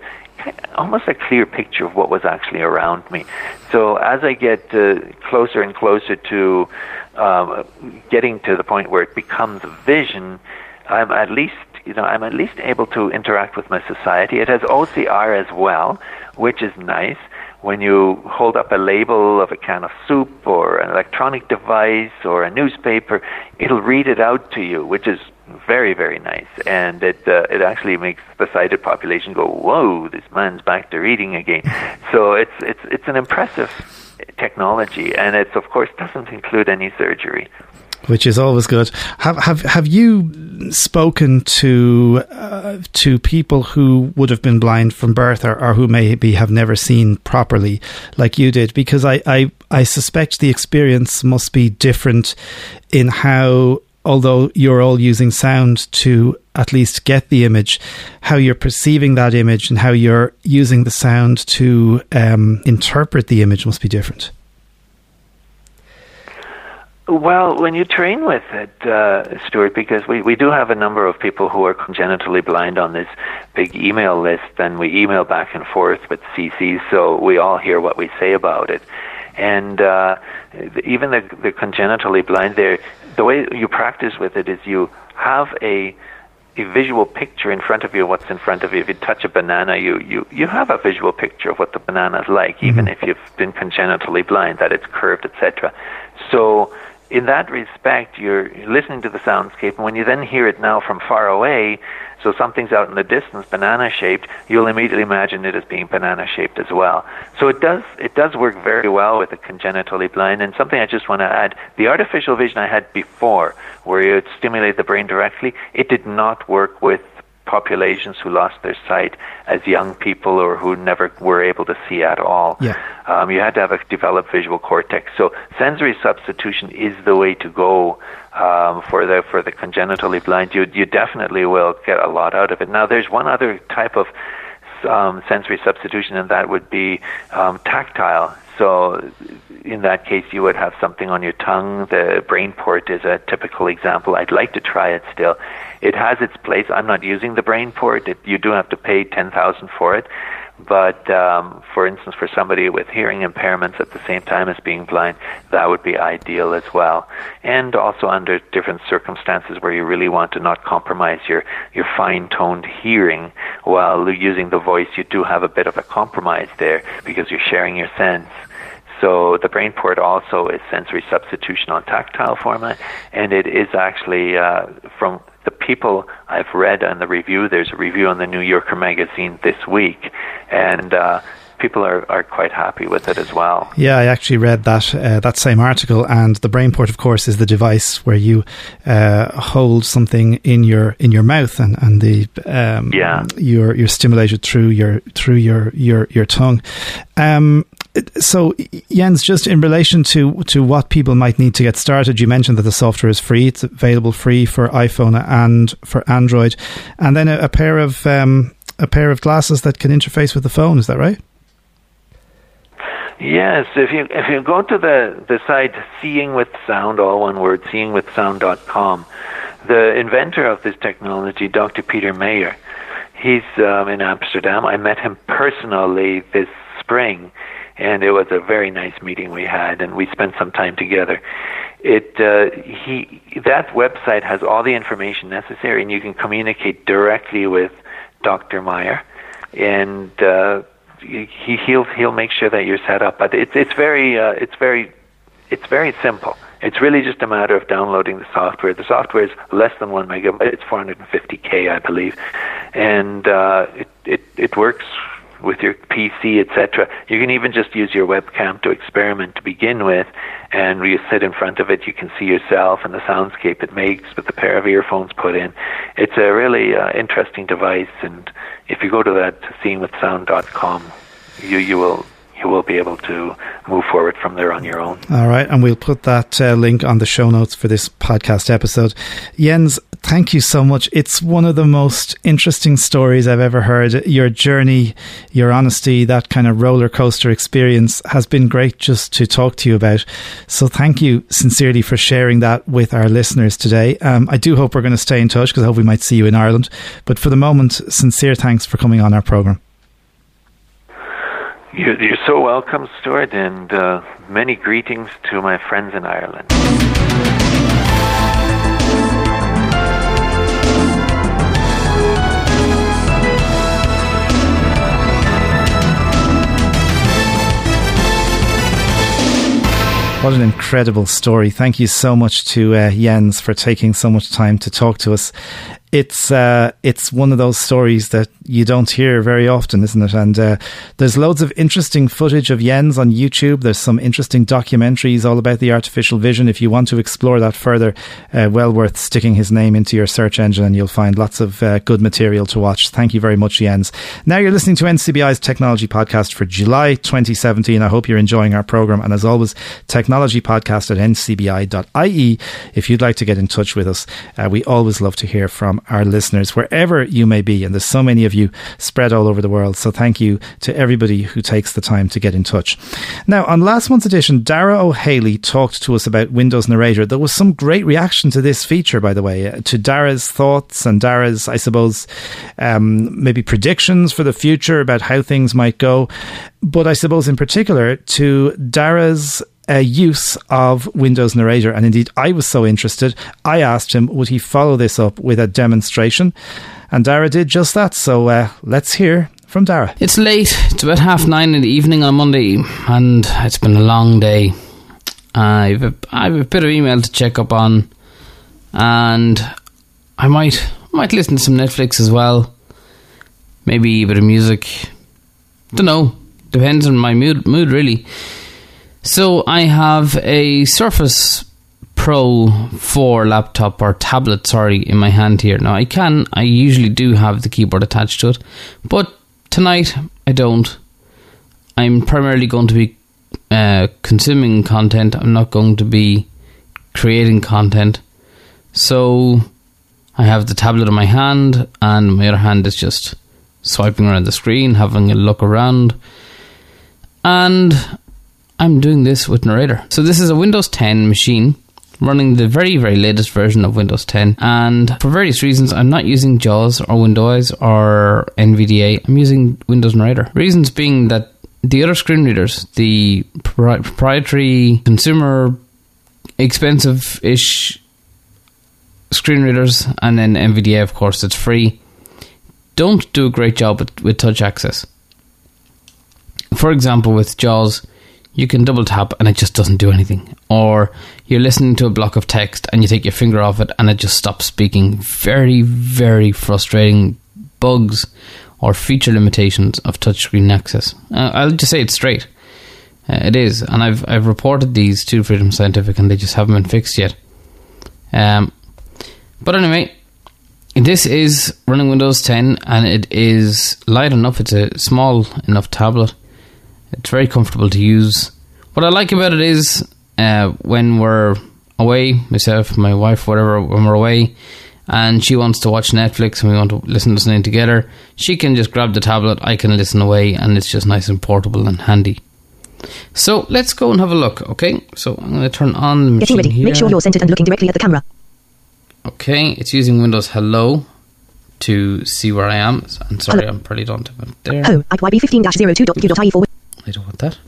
almost a clear picture of what was actually around me. So as I get uh, closer and closer to um, getting to the point where it becomes a vision, I'm at least you know I'm at least able to interact with my society. It has OCR as well, which is nice. When you hold up a label of a can of soup or an electronic device or a newspaper, it'll read it out to you, which is very very nice, and it uh, it actually makes the sighted population go, "Whoa, this man's back to reading again." so it's it's it's an impressive technology, and it of course doesn't include any surgery. Which is always good. Have have have you spoken to uh, to people who would have been blind from birth, or, or who maybe have never seen properly, like you did? Because I, I I suspect the experience must be different in how although you're all using sound to at least get the image, how you're perceiving that image and how you're using the sound to um, interpret the image must be different. Well, when you train with it, uh, Stuart, because we, we do have a number of people who are congenitally blind on this big email list, and we email back and forth with CCs, so we all hear what we say about it. And uh, even the, the congenitally blind, there, the way you practice with it is you have a a visual picture in front of you what's in front of you. If you touch a banana, you, you, you have a visual picture of what the banana is like, mm-hmm. even if you've been congenitally blind, that it's curved, etc. So in that respect, you're listening to the soundscape, and when you then hear it now from far away, so something's out in the distance, banana shaped, you'll immediately imagine it as being banana shaped as well. So it does it does work very well with the congenitally blind. And something I just want to add: the artificial vision I had before, where you stimulate the brain directly, it did not work with populations who lost their sight as young people or who never were able to see at all. Yeah. Um, you had to have a developed visual cortex. So sensory substitution is the way to go um, for the for the congenitally blind. You you definitely will get a lot out of it. Now there's one other type of um, sensory substitution, and that would be um, tactile. So, in that case, you would have something on your tongue. The BrainPort is a typical example. I'd like to try it still. It has its place. I'm not using the BrainPort. It, you do have to pay ten thousand for it. But um, for instance, for somebody with hearing impairments at the same time as being blind, that would be ideal as well. And also under different circumstances where you really want to not compromise your, your fine toned hearing while using the voice, you do have a bit of a compromise there because you're sharing your sense. So the BrainPort also is sensory substitution on tactile format, and it is actually uh, from the people I've read on the review. There's a review on the New Yorker magazine this week, and uh, people are, are quite happy with it as well. Yeah, I actually read that uh, that same article, and the BrainPort, of course, is the device where you uh, hold something in your in your mouth, and and the um, yeah you're you're stimulated through your through your your your tongue. Um, so Jens, just in relation to to what people might need to get started, you mentioned that the software is free; it's available free for iPhone and for Android, and then a, a pair of um, a pair of glasses that can interface with the phone. Is that right? Yes, if you if you go to the the site Seeing with Sound, all one word, seeingwithsound.com, the inventor of this technology, Dr. Peter Meijer, he's um, in Amsterdam. I met him personally this spring and it was a very nice meeting we had, and we spent some time together. It uh, he that website has all the information necessary, and you can communicate directly with Dr. Meijer, and uh, he he'll he'll make sure that you're set up. But it's it's very uh, it's very it's very simple. It's really just a matter of downloading the software. The software is less than one megabyte. It's 450k, I believe, and uh, it, it it works with your PC, etc. You can even just use your webcam to experiment to begin with, and when you sit in front of it, you can see yourself and the soundscape it makes with a pair of earphones put in. It's a really uh, interesting device, and if you go to that seeingwithsound.com, you you will you will be able to move forward from there on your own. All right, and we'll put that uh, link on the show notes for this podcast episode. Jens, thank you so much. It's one of the most interesting stories I've ever heard. Your journey, your honesty, that kind of roller coaster experience has been great just to talk to you about. So thank you sincerely for sharing that with our listeners today. Um, I do hope we're going to stay in touch because I hope we might see you in Ireland. But for the moment, sincere thanks for coming on our program. You're, you're so welcome, Stuart, and uh, many greetings to my friends in Ireland. What an incredible story. Thank you so much to uh, Jens for taking so much time to talk to us. It's uh, it's one of those stories that you don't hear very often, isn't it? And uh, there's loads of interesting footage of Jens on YouTube. There's some interesting documentaries all about the artificial vision. If you want to explore that further, uh, well worth sticking his name into your search engine, and you'll find lots of uh, good material to watch. Thank you very much, Jens. Now you're listening to NCBI's Technology Podcast for July 2017. I hope you're enjoying our program, and as always, Technology Podcast at ncbi.ie. If you'd like to get in touch with us, uh, we always love to hear from our listeners wherever you may be, and there's so many of you spread all over the world. So thank you to everybody who takes the time to get in touch. Now, on last month's edition, Dara O'Haley talked to us about Windows Narrator. There was some great reaction to this feature, by the way, uh, to Dara's thoughts and Dara's, I suppose, um, maybe predictions for the future about how things might go. But I suppose, in particular, to Dara's a use of Windows Narrator. And indeed, I was so interested, I asked him, would he follow this up with a demonstration? And Dara did just that. So uh, let's hear from Dara. It's late. It's about half nine in the evening on Monday, and it's been a long day. I've a, I've a bit of email to check up on, and I might might listen to some Netflix as well. Maybe a bit of music. Don't know. Depends on my mood. Mood really. So I have a Surface Pro 4 laptop or tablet, sorry, in my hand here. Now I can, I usually do have the keyboard attached to it, but tonight I don't. I'm primarily going to be uh, consuming content. I'm not going to be creating content. So I have the tablet in my hand, and my other hand is just swiping around the screen, having a look around. And I'm doing this with Narrator. So this is a Windows 10 machine running the very, very latest version of Windows 10. And for various reasons, I'm not using JAWS or Windows or NVDA. I'm using Windows Narrator. Reasons being that the other screen readers, the proprietary, consumer, expensive ish screen readers, and then NVDA, of course, it's free, don't do a great job with, with touch access. For example, with JAWS, you can double tap and it just doesn't do anything. Or you're listening to a block of text and you take your finger off it and it just stops speaking. Very, very frustrating bugs or feature limitations of touchscreen access. Uh, I'll just say it straight. Uh, it is, and I've I've reported these to Freedom Scientific, and they just haven't been fixed yet. Um, but anyway, this is running Windows 10, and it is light enough. It's a small enough tablet it's very comfortable to use. What I like about it is uh, when we're away, myself, my wife, whatever, when we're away, and she wants to watch Netflix and we want to listen to something together, she can just grab the tablet, I can listen away, and it's just nice and portable and handy. So let's go and have a look, okay? So I'm going to turn on the machine Getting ready. here. Make sure you're centered and looking directly at the camera. Okay, it's using Windows Hello to see where I am. I'm sorry, I'm probably don't have it there. Home. IYB15-02.q.ie forward. I don't want that.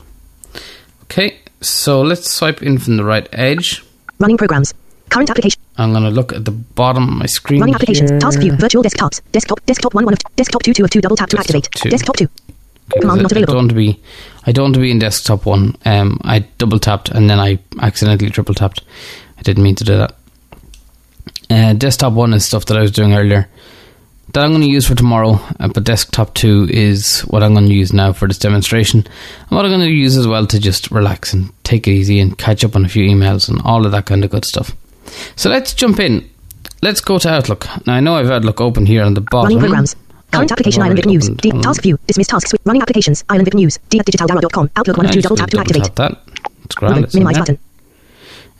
Okay, so let's swipe in from the right edge. Running programs. Current application. I'm going to look at the bottom of my screen. Running applications. here. Task view. Virtual desktops. Desktop. Desktop one one of. Desktop two two of two. Double tap to Desktop activate. two. Desktop two. Okay, Command not I don't want to be. I don't want to be in desktop one. Um, I double tapped and then I accidentally triple tapped. I didn't mean to do that. Uh, desktop one is stuff that I was doing earlier that I'm going to use for tomorrow. Uh, but desktop two is what I'm going to use now for this demonstration, and what I'm going to use as well to just relax and take it easy and catch up on a few emails and all of that kind of good stuff. So let's jump in. Let's go to Outlook. Now I know I've Outlook open here on the bottom. Running programs. Current Oh, application Island already News. D- task view. Dismiss tasks. with- Running applications. Island Vic News. D at digitaldara.com. Outlook one of two. Double tap to activate. that. It's grand. Ribbon. It's Minimize button.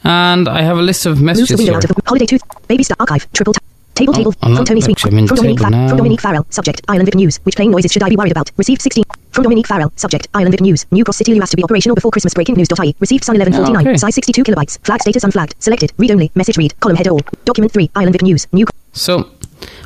And I have a list of Move the messages window here. out of the holiday tooth. Baby star archive. Triple tap. Table table. I'm from Tony Sweet. actually, I'm in from Dominique, table Fa- from Dominique Farrell. Subject Island Vic News which playing noises should I be worried about? Received 16 from Dominique Farrell. Subject Island Vic News. New Cross City Luas has to be operational before Christmas breaking news.ie received Sun 1149 Oh, okay. size 62 kilobytes. Flag status unflagged. Selected. Read only. Message read. Column head all. Document 3 Island Vic News. New So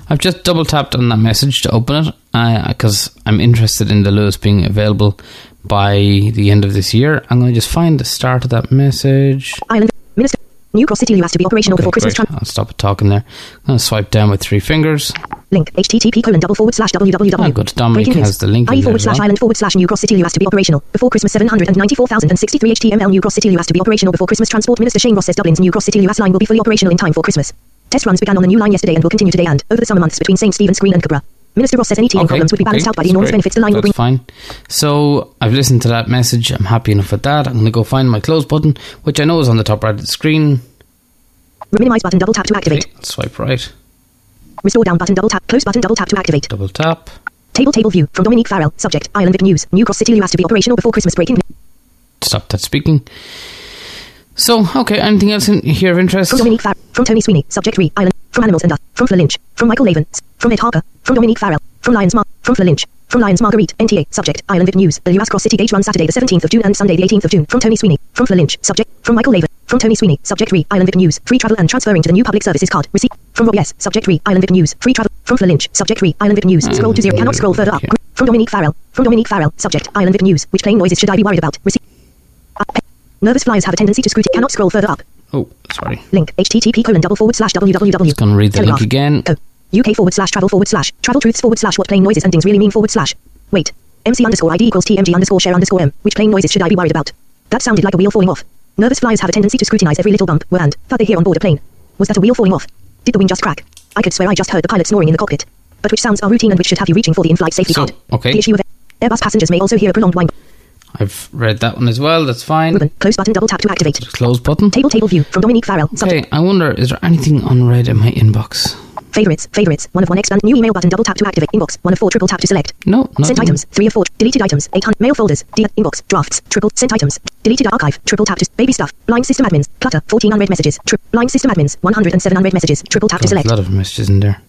I've just double tapped on that message to open it uh, because I'm interested in the Luas being available by the end of this year. I'm going to just find the start of that message. Island Minister New Cross City has to be operational before Christmas tran- I'll stop talking there. I'm to swipe down with three fingers. link http colon double forward slash www Oh, good. Dominic Breaking has the link in IE forward slash well. island forward slash New Cross City has to be operational before Christmas 794,063 HTML New Cross City has to be operational before Christmas Transport Minister Shane Ross says Dublin's New Cross City Luas line will be fully operational in time for Christmas Test runs began on the new line yesterday and will continue today and over the summer months between St. Stephen's Green and Cabra. Minister Ross says any teething problems would be balanced okay, out by the enormous great. benefits the line will bring. fine. So I've listened to that message. I'm happy enough with that. I'm going to go find my close button, which I know is on the top right of the screen. Minimize button double tap to activate. Okay, swipe right, Restore down button double tap. Close button double tap to activate. double tap. Table table view from Dominique Farrell. Subject Island Vic News. New Cross City Luas has to be operational before Christmas break in Stop that speaking. So, okay, anything else in here of interest? From Dominique Farrell. From Tony Sweeney. Subject Re. Island. From Animals and Us. From Fleur Lynch. From Michael Laven. From Ed Harper. From Dominique Farrell. From Lions Mar. From Fleur Lynch. From Lions Marguerite. NTA. Subject. Island Vic News. The US Cross City Gate run Saturday the 17th of June and Sunday the 18th of June. From Tony Sweeney. From Fleur Lynch. Subject. From Michael Laven. From Tony Sweeney. Subject Re. Island Vic News. Free travel and transferring to the new public services card. Receipt. From Rob S. Subject Re. Island Vic News. Free travel. From Fleur Lynch. Subject Re. Island Vic News. Scroll to zero. Cannot scroll further up. From Dominique Farrell. From Dominique Farrell. Subject. Island Vic News. Which plane noises should I be worried about? Receipt. Nervous flyers have a tendency to scrutiny. Cannot scroll further up. Oh, sorry. Link http colon double forward slash www. Just to read the Telegraph. link again. Go. UK forward slash travel forward slash travel truths forward slash what plane noises and things really mean forward slash. Wait. MC underscore ID equals TMG underscore share underscore M. Which plane noises should I be worried about? That sounded like a wheel falling off. Nervous flyers have a tendency to scrutinize every little bump, where and thud they hear on board a plane. Was that a wheel falling off? Did the wing just crack? I could swear I just heard the pilot snoring in the cockpit. But which sounds are routine and which should have you reaching for the in-flight safety So, card? okay. The issue of Airbus passengers may also hear a prolonged whine. I've read that one as well. That's fine. Close button double tap to activate. Close button. Table table view from Dominique Farrell. Subject. Okay, I wonder, is there anything unread in my inbox? Favorites, favorites. One of one expand new email button double tap to activate inbox. One of four triple tap to select. No, Sent items, 3 of 4, deleted items, 800, mail folders, D, inbox, drafts, triple, sent items, deleted archive, triple tap to, baby stuff, blind system admins, clutter, 14 unread messages, tri- blind system admins, 107 unread messages, triple tap to select. a lot of messages in there.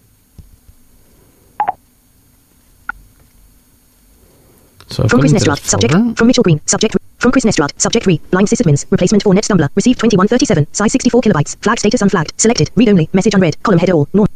So From Chris Nestrad, subject, from Mitchell Green, subject, from Chris Nestrad, subject re, blind sysadmins, replacement for net stumbler, received 2137, size 64 kilobytes, flag status unflagged, selected, read only, message unread, column header all, norm.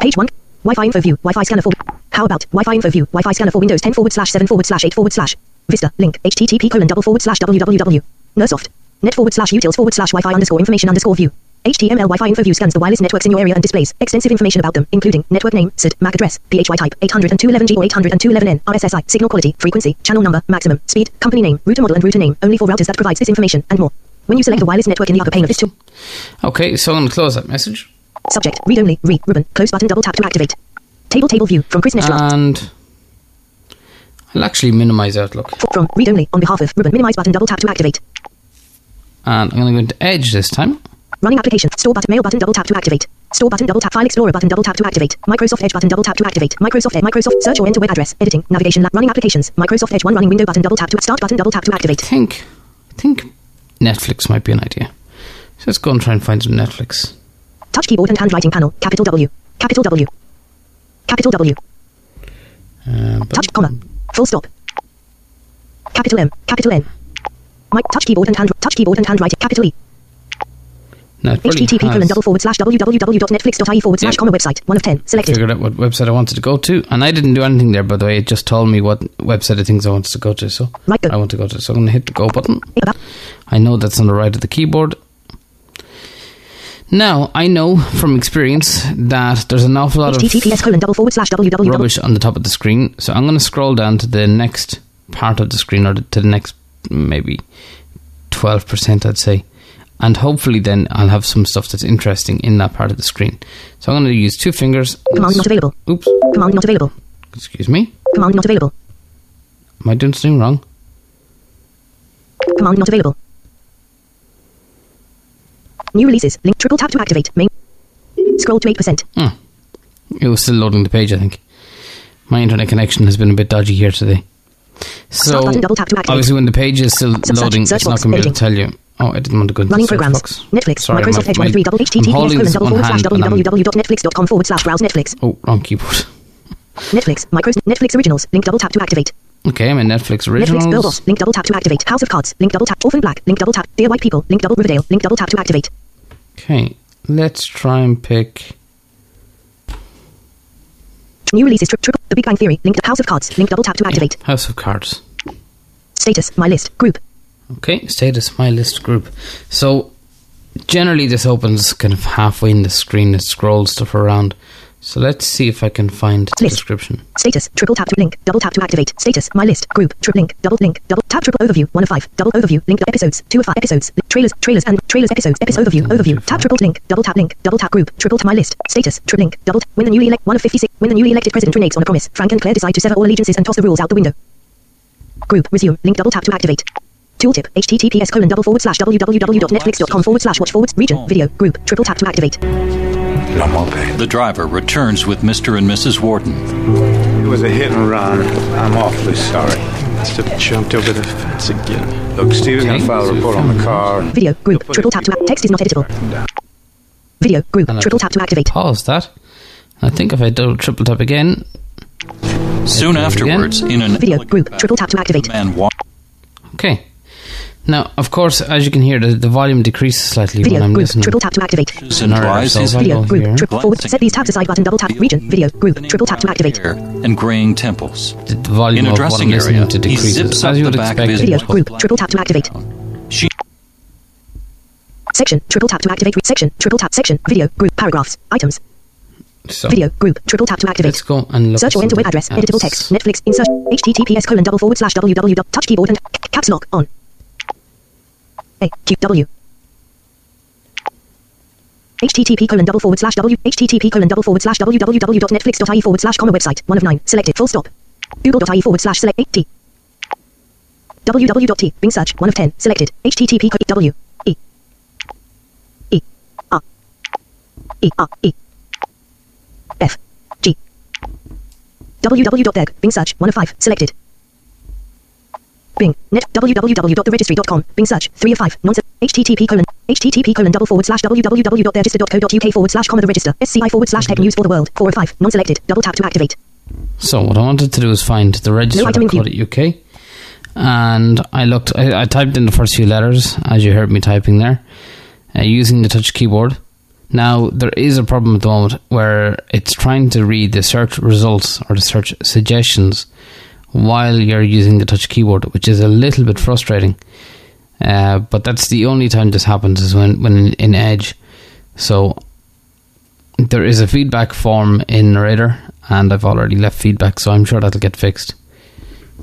Page 1, Wi-Fi info view, Wi-Fi scanner for, how about, Wi-Fi info view, Wi-Fi scanner for Windows 10 forward slash 7 forward slash 8 forward slash, Vista, link, http colon double forward slash www, NirSoft, net forward slash utils forward slash Wi-Fi underscore information underscore view. HTML Wi-Fi info view scans the wireless networks in your area and displays extensive information about them, including network name, SID, MAC address, PHY type, 802.11g or 802.11n, RSSI, signal quality, frequency, channel number, maximum, speed, company name, router model and router name, only for routers that provides this information, and more. When you select a wireless network in the upper pane of this tool, Okay, so I'm going to close that message. subject, read only, re, ribbon, close button, double tap to activate. Table table view from Chris Nestrad. And I'll actually minimize Outlook. From read only on behalf of ribbon, minimize button, double tap to activate. And I'm going to go into Edge this time. Running application, store button, mail button, double tap to activate. Store button, double tap, file explorer button, double tap to activate. Microsoft Edge button, double tap to activate. Microsoft Edge, Microsoft search or enter web address, editing, navigation, running applications. Microsoft Edge one running window button, double tap to start button, double tap to I activate. think, I think Netflix might be an idea. So let's go and try and find some Netflix. Touch keyboard and handwriting panel, capital W, capital W, capital W, Uh, touch comma, full stop, capital M, capital N. Mic touch keyboard and hand touch keyboard and handwriting, capital E. no, HTTP colon double forward slash www.netflix.ie forward slash Yep. comma website, one of ten, selected. figured out what website I wanted to go to, and I didn't do anything there, by the way. It just told me what website of things I wanted to go to, so Right go. I want to go to. So I'm going to hit the go button. About, I know that's on the right of the keyboard. Now, I know from experience that there's an awful lot of HTTPS colon double forward slash www. rubbish on the top of the screen. So I'm going to scroll down to the next part of the screen, or to the next maybe 12%, I'd say. And hopefully, then I'll have some stuff that's interesting in that part of the screen. So I'm going to use two fingers. Command not available. Oops, Command not available. excuse me. Command not available. Am I doing something wrong? Command not available. New releases. Link triple tap to activate. Main. Scroll to 8%. Hmm. It was still loading the page, I think. My internet connection has been a bit dodgy here today. So, button, double tap to obviously, when the page is still loading, it's not going to be able to tell you. Oh, I didn't want to go into Running programs. box. Netflix. Sorry, Microsoft Edge my- 1 3 double https colon double forward slash hand and I'm- www.netflix.com forward slash browse Netflix. Oh, wrong keyboard. Netflix. Micros. Netflix originals. Link double tap to activate. Okay, I'm in Netflix Netflix originals. Girl Boss. Link double tap to activate. House of Cards. Link double tap. Orphan Black. Link double tap. Dear White People. Link double Riverdale. Link double tap to activate. Okay, let's try and pick. New releases. Tri- triple. The Big Bang Theory. Link. To house of Cards. Link double tap to activate. House of Cards. Status. My list. Group. Okay, status my list group. So generally this opens kind of halfway in the screen. It scrolls stuff around. So let's see if I can find the List. description. Status. Triple tap to link. Double tap to activate. Status. My list. Group. Triple link. Double link. Double tap. Triple overview. One of five. Double overview. Link. Episodes. Two of five. Episodes. Trailers. Trailers and trailers. Episodes. Episode overview. Overview. Tap. Triple link. Double tap link. Double tap group. Triple to my list. Status. Triple link. Double. T- when the newly elect one of fifty six. When the newly elected president reneges on a promise, Frank and Claire decide to sever all allegiances and toss the rules out the window. Group. Resume. Link. Double tap to activate. Tooltip. HTTPS colon double forward slash www.netflix.com forward slash watch forward region oh. video group triple tap to activate. The driver returns with Mr. and Mrs. Warden. It was a hit and run. I'm awfully sorry. Must have jumped over the fence again. Look, Steve's gonna Okay, file a so report on the car. Video group triple tap to act. Text is not editable. Video group triple tap to activate. Pause that. I think if I double triple tap again, Soon Okay, afterwards, in an Video group triple tap to activate. man wa- okay. Now, of course, as you can hear, the, the volume decreases slightly Video when I'm group listening. triple tap to activate. and Narrator, dries so his if I Video group here, triple forward. Set these tabs aside button double tap region. Video group triple tap to activate. and graying temples. the, the volume In a of what I'm dressing listening area, to he decreases, as you the would back expect. Video group triple tap to activate. She Section triple tap to activate. Section triple tap section. Video group paragraphs items. So, Video group triple tap to activate. let's go and look Search at or enter web something address. Editable text. Netflix. Insert. HTTPS colon double forward slash www. Touch keyboard and c- caps lock on. A Q W. HTTP colon double forward slash W. HTTP colon double forward slash www.netflix.ie forward slash comma website. One of nine. Selected. Full stop. Google.ie forward slash select 8 www.t. Bing search. One of ten. Selected. HTTP co- W. E. E. R. E. R. E. F. G. www.beg. Bing search. One of five. Selected. Bing. Net. www.theregistry.com. Bing search. Three of five. Nonsense. HTTP colon. HTTP colon double forward slash www.theregister.co.uk forward slash comma the register. SCI forward slash tech news for the world. Four of five. Non-selected. Double tap to activate. So what I wanted to do is find the register No item in. UK, and I looked. I, I typed in the first few letters, as you heard me typing there, uh, using the touch keyboard. Now there is a problem at the moment where it's trying to read the search results or the search suggestions while you're using the touch keyboard, which is a little bit frustrating. Uh, but that's the only time this happens is when when in, Edge. So there is a feedback form in Narrator, and I've already left feedback, so I'm sure that'll get fixed.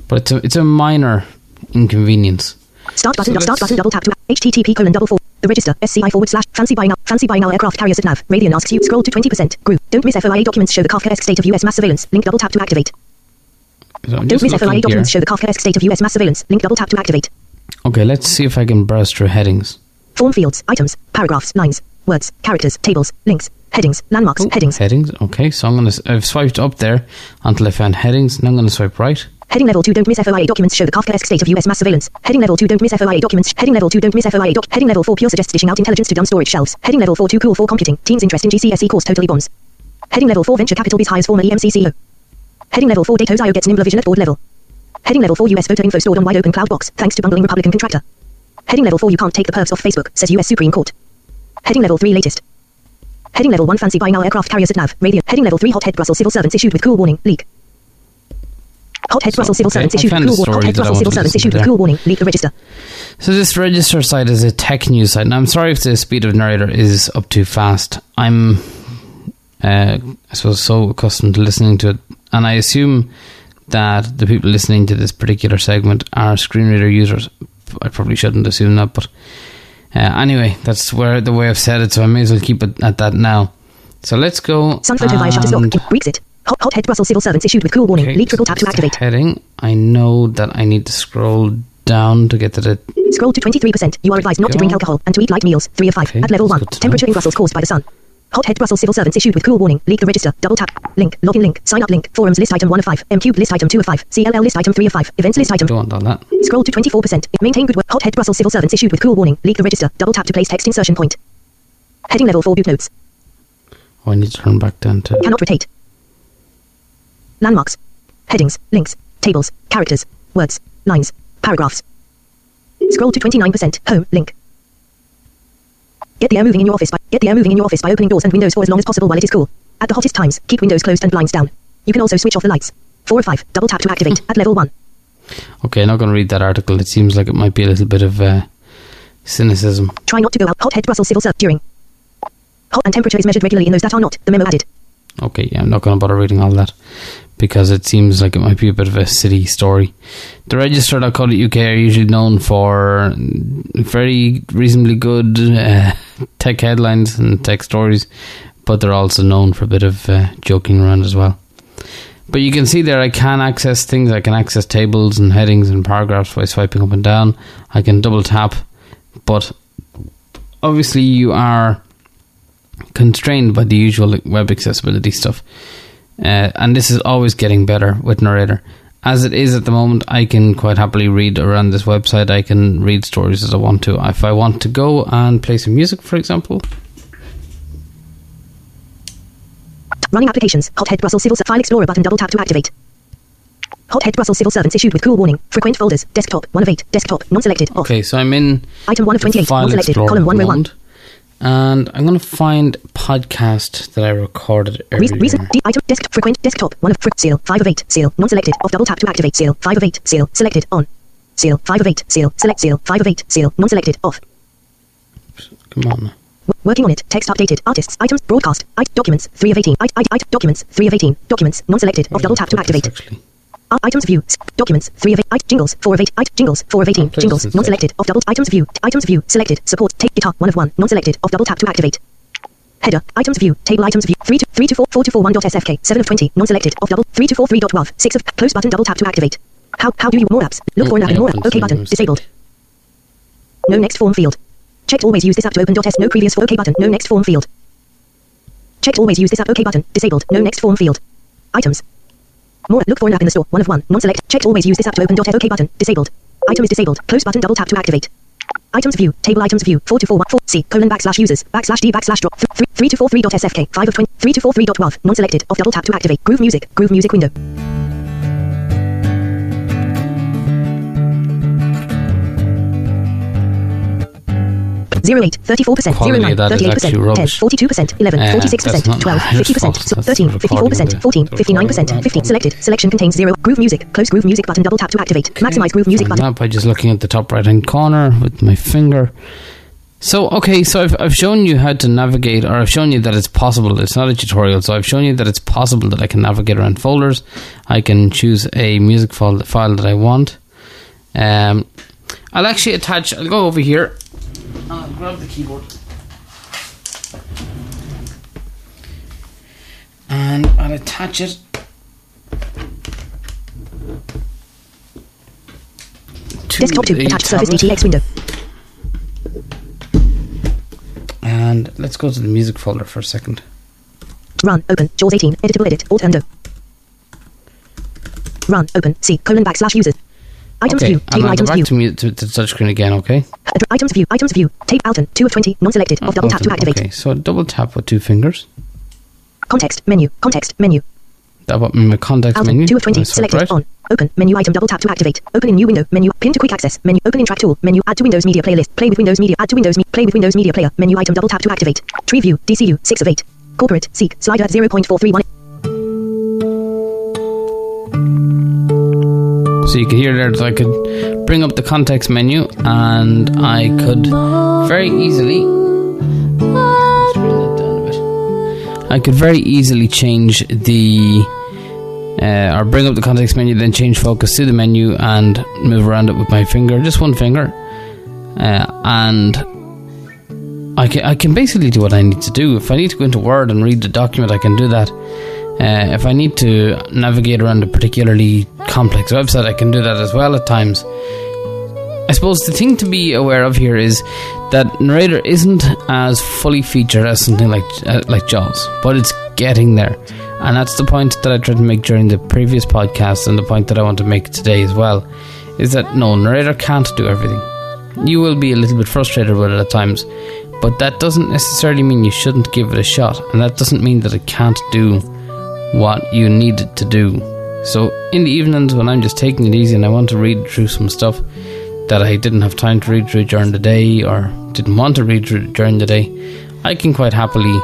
But it's a, it's a minor inconvenience. Start button. So start button. Double tap to HTTP colon double forward. The register. SCI forward slash fancy buy now. Fancy buy now aircraft carriers at nav. Radian asks you scroll to 20%. Group. Don't miss FOIA documents show the Kafkaesque state of US mass surveillance. Link double tap to activate. So I'm Don't miss FOIA documents show the Kafkaesque state of US mass surveillance. Link double tap to activate. Okay, let's see if I can browse through headings. Form fields, items, paragraphs, lines, words, characters, tables, links, headings, landmarks, Oh, headings. Headings. Okay, so I'm gonna. I've swiped up there until I found headings, and I'm gonna swipe right. Heading level 2 don't miss FOIA documents show the Kafkaesque state of US mass surveillance. Heading level 2 don't miss FOIA documents. Heading level 2 don't miss FOIA doc. Heading level 4 pure suggests dishing out intelligence to dumb storage shelves. Heading level 4 too cool for computing. Teens interest in GCSE course totally bombs. Heading level 4 venture capital biz hires former EMC CEO. Heading level 4 Datos IO gets nimbler vision at board level. Heading level 4 US photo info stored on wide open cloud box thanks to bungling Republican contractor. Heading level 4 you can't take the perks off Facebook says US Supreme Court. Heading level 3 latest. Heading level 1 fancy buying now aircraft carriers at nav. Radio. Heading level 3 hothead Brussels civil servants issued with cool warning. Leak. Hothead So, Brussels civil okay, servants issued with cool warning. Hothead Brussels civil servants issued with cool warning. Leak the register. So this register site is a tech news site. Now I'm sorry if the speed of narrator is up too fast. I'm, uh, I suppose, so accustomed to listening to it, and I assume that the people listening to this particular segment are screen reader users. I probably shouldn't assume that, but uh, anyway, that's where the way I've said it, so I may as well keep it at that now. So let's go. Sun photo via Shutterstock. Brexit. Hot, head. Brussels civil servants issued with cool warning. Okay, triple so tap to activate. Heading. I know that I need to scroll down to get to the Scroll to 23%. You are advised not to drink alcohol and to eat light meals. 3 of 5. Okay, At level 1. Temperature in Brussels caused by the sun. Hothead Brussels civil servants issued with cool warning. Leak the register. Double tap. Link. Login link. Sign up link. Forums list item 1 of 5. M cube list item 2 of 5. CLL list item 3 of 5. Events list item. don't want that. Scroll to 24%. Maintain good work. Hothead Brussels civil servants issued with cool warning. Leak the register. Double tap to place text insertion point. Heading level 4 boot notes. Oh, I need to turn back down to. Cannot rotate. Landmarks. Headings. Links. Tables. Characters. Words. Lines. Paragraphs. Scroll to 29%. Home. Link. Get the air moving in your office by get the air moving in your office by opening doors and windows for as long as possible while it is cool. At the hottest times, keep windows closed and blinds down. You can also switch off the lights. 4 or 5. Double tap to activate at level 1. Okay, not going to read that article. It seems like it might be a little bit of uh, cynicism. Try not to go out. Hothead Brussels civil serv during. Hot and temperature is measured regularly in those that are not. The memo added. Okay, yeah, I'm not going to bother reading all that because it seems like it might be a bit of a city story. The Register.co.uk are usually known for very reasonably good uh, tech headlines and tech stories, but they're also known for a bit of uh, joking around as well. But you can see there I can access things. I can access tables and headings and paragraphs by swiping up and down. I can double tap, but obviously you are constrained by the usual web accessibility stuff. Uh, and this is always getting better with Narrator. As it is at the moment, I can quite happily read around this website. I can read stories as I want to. If I want to go and play some music, for example. Running applications. Hothead Brussels Civil File Explorer button double tap to activate. Hothead Brussels Civil Servants issued with cool warning. Frequent folders. Desktop. 1 of 8. Desktop. Non-selected. Off. Okay, so I'm in Item 1 of 28. File Non-selected. Column 1 row 1. And I'm going to find podcast that I recorded Re- earlier. reason. D- item. Desk. Frequent. Desktop. 1 of fr- seal. 5 of 8. Seal. Non-selected. Off double tap to activate. Seal. 5 of 8. Seal. Selected. On. Seal. 5 of 8. Seal. Select seal. 5 of 8. Seal. Non-selected. Off. Come on. Working on it. Text updated. Artists. Items. Broadcast. I- documents. 3 of 18. I- I- I- documents. 3 of 18. Documents. Non-selected. Off double tap to activate. Actually. Items view. Documents. 3 of 8. Jingles. 4 of 8. I- jingles. 4 of 18. Places Jingles. Non-selected. Off double. Items view. Items view. Selected. Support. Take guitar. 1 of 1. Non-selected. Off double tap to activate. Header. Items view. Table items view. 3 to 3 to 4. 4 to 4 1.sfk. 7 of 20. Non-selected. Off double. 3 to 4 3.12. 6 of. Close button. Double tap to activate. How how do you more apps? Look for an app in more. Open OK button. Disabled. No next form field. Checked always use this app to open .s. No previous for OK button. No next form field. Checked always use this app. OK button. Disabled. No next form field. Items. More. Look for an app in the store. One of one. Non-select. Checked always use this app to open. OK button. Disabled. Item is disabled. Close button. Double tap to activate. Items view. Table items view. 4 to 4 1 4 C colon backslash users backslash D backslash drop 3 3 to 4 3.sfk 5 of 20 3 to 4 3 dot 12. non-selected off double tap to activate groove music groove music window Zero eight, 34%, Quality 09, of that is 38%, actually 10, rubbish. 42%, 11, Uh, 46%, 12, 50%, 13, 54%, 14, 59%, 15, selected, selection contains zero, groove music, close groove music button, double tap to activate, maximize groove music button. that by just looking at the top right hand corner with my finger. So, okay, so I've, I've shown you how to navigate, or I've shown you that it's possible. It's not a tutorial, so I've shown you that it's possible that I can navigate around folders. I can choose a music file, file that I want. Um, I'll actually attach, I'll go over here. I'll grab the keyboard. And I'll attach it to Desktop 2, a attached Surface. DTX window. And let's go to the music folder for a second. Run, open, JAWS 18, editable edit, alt undo. Run, open, C, colon backslash users. Items okay, view, table go items back view. to, to, to touchscreen again, okay? Items view, items view, tape Alton, 2 of 20, non-selected, double tap to activate. Okay, so double tap with two fingers. Context, menu, context, menu. That up my context Alton, menu. 2 of 20, I selected, right. on. Open, menu item, double tap to activate. Open in new window, menu, pin to quick access, menu, open in track tool, menu, add to Windows Media Playlist, play with Windows Media, add to Windows, me- play with Windows Media Player, menu item, double tap to activate. Tree view, DCU, 6 of 8. Corporate, seek, slider, 0.431. So you can hear there that I could bring up the context menu and I could very easily. I could very easily change the. Uh, or bring up the context menu, then change focus to the menu and move around it with my finger, just one finger. Uh, and I can, I can basically do what I need to do. If I need to go into Word and read the document, I can do that. Uh, if I need to navigate around a particularly complex website, I can do that as well at times. I suppose the thing to be aware of here is that Narrator isn't as fully featured as something like uh, like Jaws, but it's getting there, and that's the point that I tried to make during the previous podcast, and the point that I want to make today as well, is that no, Narrator can't do everything. You will be a little bit frustrated with it at times, but that doesn't necessarily mean you shouldn't give it a shot, and that doesn't mean that it can't do what you need to do. So, in the evenings when I'm just taking it easy and I want to read through some stuff that I didn't have time to read through during the day or didn't want to read through during the day, I can quite happily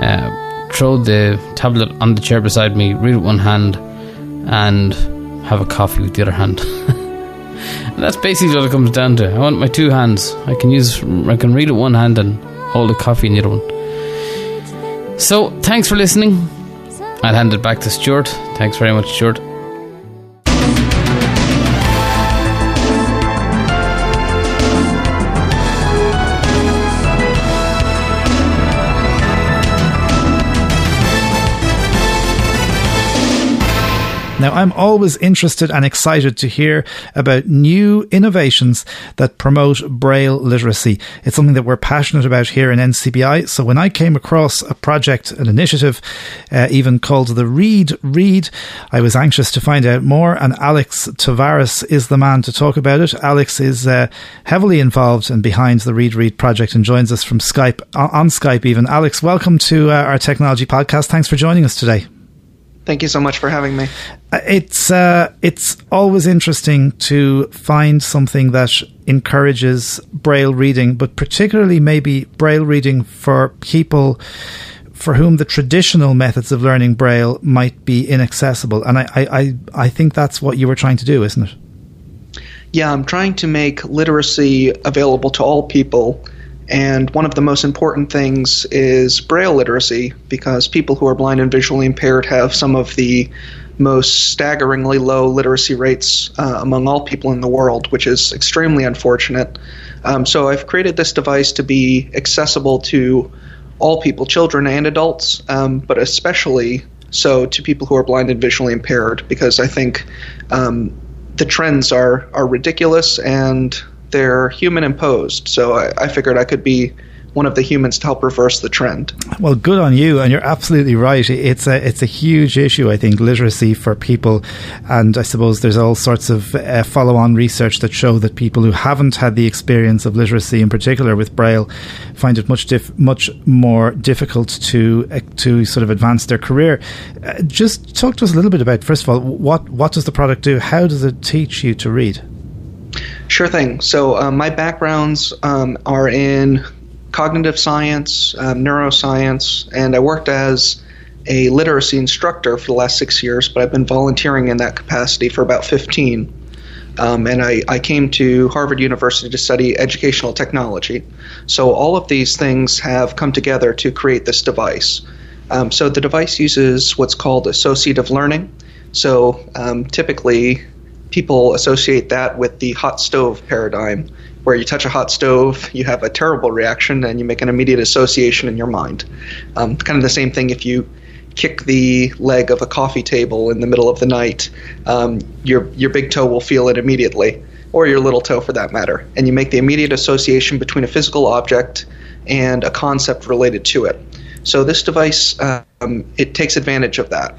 uh, throw the tablet on the chair beside me, read with one hand, and have a coffee with the other hand. and that's basically what it comes down to. I want my two hands. I can use, I can read with one hand and hold a coffee in the other one. So, thanks for listening. I'll hand it back to Stuart. Thanks very much, Stuart. Now, I'm always interested and excited to hear about new innovations that promote Braille literacy. It's something that we're passionate about here in NCBI. So when I came across a project, an initiative, uh, even called the Read Read, I was anxious to find out more. And Alex Tavares is the man to talk about it. Alex is uh, heavily involved and behind the Read Read project and joins us from Skype, on Skype even. Alex, welcome to uh, our technology podcast. Thanks for joining us today. Thank you so much for having me. Uh, it's uh, it's always interesting to find something that encourages braille reading, but particularly maybe braille reading for people for whom the traditional methods of learning braille might be inaccessible. And I, I, I think that's what you were trying to do, isn't it? Yeah, I'm trying to make literacy available to all people and one of the most important things is Braille literacy, because people who are blind and visually impaired have some of the most staggeringly low literacy rates uh, among all people in the world, which is extremely unfortunate. Um, so I've created this device to be accessible to all people, children and adults, um, but especially so to people who are blind and visually impaired, because I think um, the trends are are ridiculous and they're human imposed. So I, I figured I could be one of the humans to help reverse the trend. Well, good on you, and you're absolutely right. It's a it's a huge issue, I think, literacy for people, and I suppose there's all sorts of uh, follow-on research that show that people who haven't had the experience of literacy, in particular with Braille, find it much dif- much more difficult to uh, to sort of advance their career. Uh, just talk to us a little bit about first of all what what does the product do? How does it teach you to read? Sure thing. So um, my backgrounds um, are in cognitive science, um, neuroscience, and I worked as a literacy instructor for the last six years, but I've been volunteering in that capacity for about 15. Um, and I, I, came to Harvard University to study educational technology. So all of these things have come together to create this device. Um, so the device uses what's called associative learning. So um, typically, people associate that with the hot stove paradigm, where you touch a hot stove, you have a terrible reaction, and you make an immediate association in your mind. Um, kind of the same thing if you kick the leg of a coffee table in the middle of the night, um, your your big toe will feel it immediately, or your little toe for that matter, and you make the immediate association between a physical object and a concept related to it. So this device um, it takes advantage of that.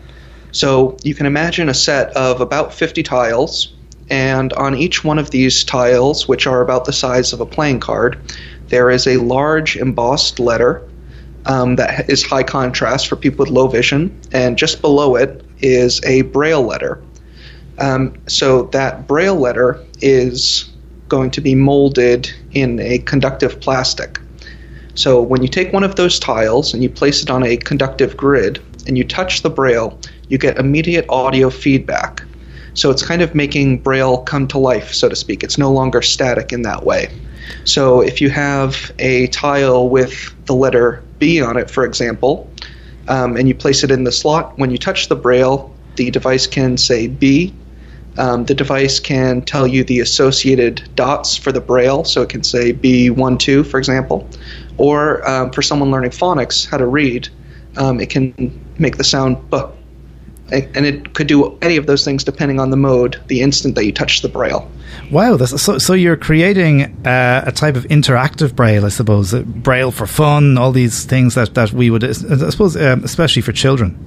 So you can imagine a set of about 50 tiles, and on each one of these tiles, which are about the size of a playing card, there is a large embossed letter um, that is high contrast for people with low vision, and just below it is a braille letter. Um, so that braille letter is going to be molded in a conductive plastic. So when you take one of those tiles and you place it on a conductive grid and you touch the braille, you get immediate audio feedback. So it's kind of making Braille come to life, so to speak. It's no longer static in that way. So if you have a tile with the letter B on it, for example, um, and you place it in the slot, when you touch the Braille, the device can say B. Um, the device can tell you the associated dots for the Braille, so it can say B12, for example. Or um, for someone learning phonics, how to read, um, it can make the sound B and it could do any of those things depending on the mode the instant that you touch the braille. Wow! So, so you're creating uh, a type of interactive braille, I suppose, uh, braille for fun, all these things that, that we would, I suppose, um, especially for children.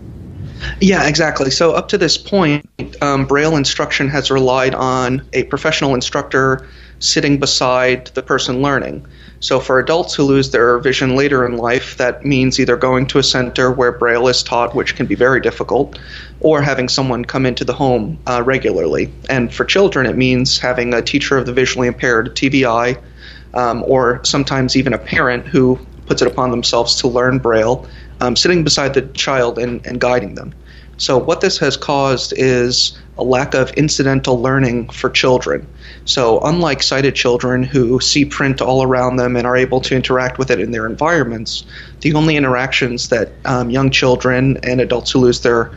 Yeah, exactly. So up to this point, um, braille instruction has relied on a professional instructor sitting beside the person learning. So, for adults who lose their vision later in life, that means either going to a center where Braille is taught, which can be very difficult, or having someone come into the home uh, regularly. And for children, it means having a teacher of the visually impaired, TVI, um, or sometimes even a parent who puts it upon themselves to learn Braille, um, sitting beside the child and, and guiding them. So, what this has caused is a lack of incidental learning for children. So, unlike sighted children who see print all around them and are able to interact with it in their environments, the only interactions that um, young children and adults who lose their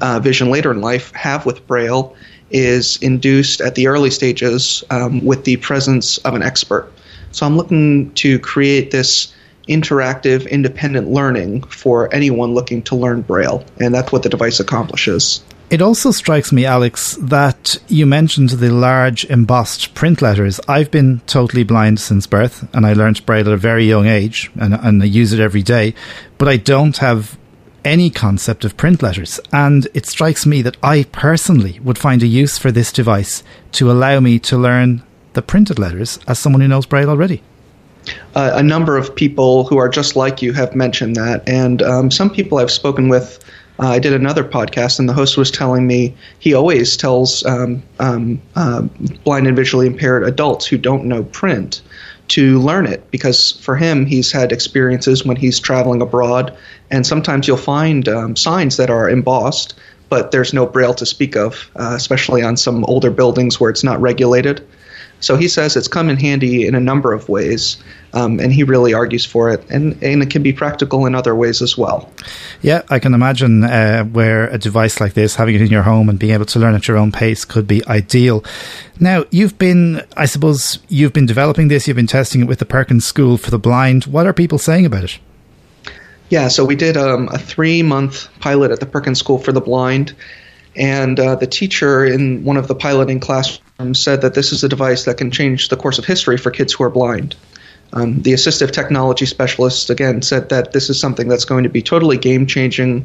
uh, vision later in life have with Braille is induced at the early stages um, with the presence of an expert. So I'm looking to create this interactive, independent learning for anyone looking to learn Braille, and that's what the device accomplishes. It also strikes me, Alex, that you mentioned the large embossed print letters. I've been totally blind since birth, and I learned Braille at a very young age, and, and I use it every day, but I don't have any concept of print letters. And it strikes me that I personally would find a use for this device to allow me to learn the printed letters as someone who knows Braille already. Uh, a number of people who are just like you have mentioned that, and um, some people I've spoken with. Uh, I did another podcast, and the host was telling me he always tells um, um, uh, blind and visually impaired adults who don't know print to learn it because for him, he's had experiences when he's traveling abroad, and sometimes you'll find um, signs that are embossed, but there's no braille to speak of, uh, especially on some older buildings where it's not regulated. So he says it's come in handy in a number of ways, um, and he really argues for it, and, and it can be practical in other ways as well. Yeah, I can imagine uh, where a device like this, having it in your home and being able to learn at your own pace, could be ideal. Now, you've been, I suppose, you've been developing this, you've been testing it with the Perkins School for the Blind. What are people saying about it? Yeah, so we did um, a three month pilot at the Perkins School for the Blind, and uh, the teacher in one of the piloting classrooms said that this is a device that can change the course of history for kids who are blind. Um, the assistive technology specialist again said that this is something that's going to be totally game changing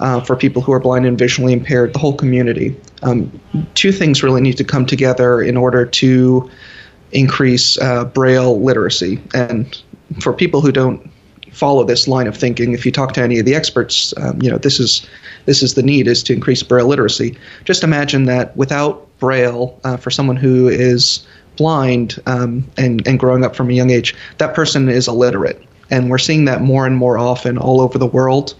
uh, for people who are blind and visually impaired, the whole community. Um, two things really need to come together in order to increase uh, Braille literacy. And for people who don't follow this line of thinking, if you talk to any of the experts, um, you know this is this is the need is to increase Braille literacy. Just imagine that without Braille, uh, for someone who is blind um, and and growing up from a young age, that person is illiterate, and we're seeing that more and more often all over the world.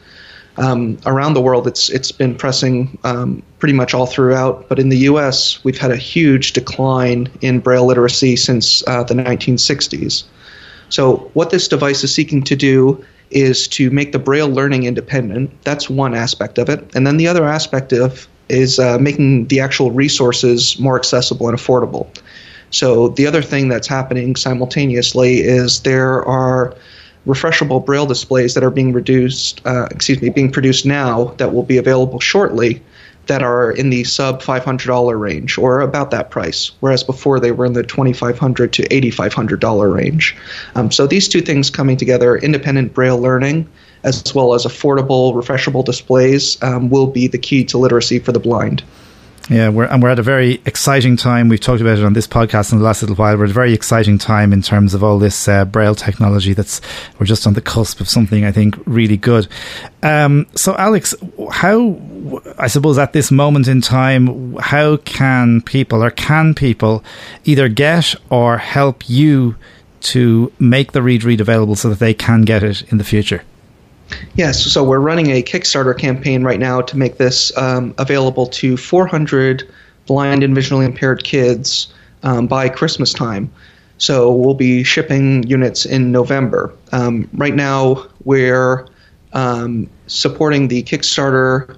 Um, around the world, it's it's been pressing um, pretty much all throughout. But in the U.S., we've had a huge decline in Braille literacy since uh, the 1960s. So, what this device is seeking to do is to make the Braille learning independent. That's one aspect of it. And then the other aspect of is uh, making the actual resources more accessible and affordable. So, the other thing that's happening simultaneously is there are refreshable Braille displays that are being reduced, uh, excuse me, being produced now that will be available shortly that are in the sub $500 range or about that price, whereas before they were in the 2,500 to $8,500 range. Um, so these two things coming together, independent Braille learning as well as affordable, refreshable displays, um, will be the key to literacy for the blind. Yeah, we're, and we're at a very exciting time. We've talked about it on this podcast in the last little while. We're at a very exciting time in terms of all this uh, braille technology. That's we're just on the cusp of something I think really good. Um, so, Alex, how I suppose at this moment in time, how can people or can people either get or help you to make the Read Read available so that they can get it in the future? Yes, so we're running a Kickstarter campaign right now to make this um, available to 400 blind and visually impaired kids um, by Christmas time. So we'll be shipping units in November. Um, right now, we're um, supporting the Kickstarter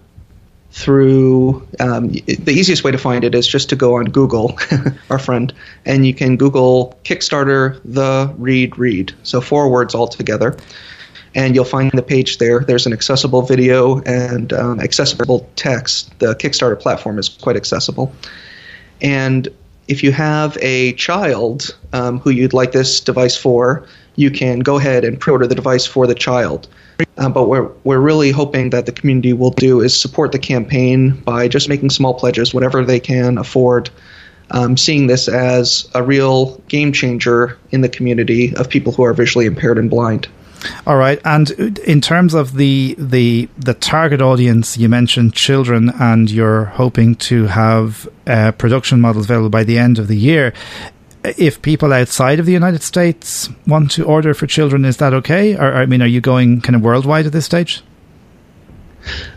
through um, the easiest way to find it is just to go on Google, our friend, and you can Google Kickstarter the Read Read. So four words all together and you'll find the page there. There's an accessible video and um, accessible text. The Kickstarter platform is quite accessible. And if you have a child um, who you'd like this device for, you can go ahead and pre-order the device for the child. Um, but we're we're really hoping that the community will do is support the campaign by just making small pledges, whatever they can afford. Um, seeing this as a real game changer in the community of people who are visually impaired and blind. All right, and in terms of the the the target audience, you mentioned children, and you're hoping to have uh, production models available by the end of the year. If people outside of the United States want to order for children, is that okay? Or I mean, are you going kind of worldwide at this stage?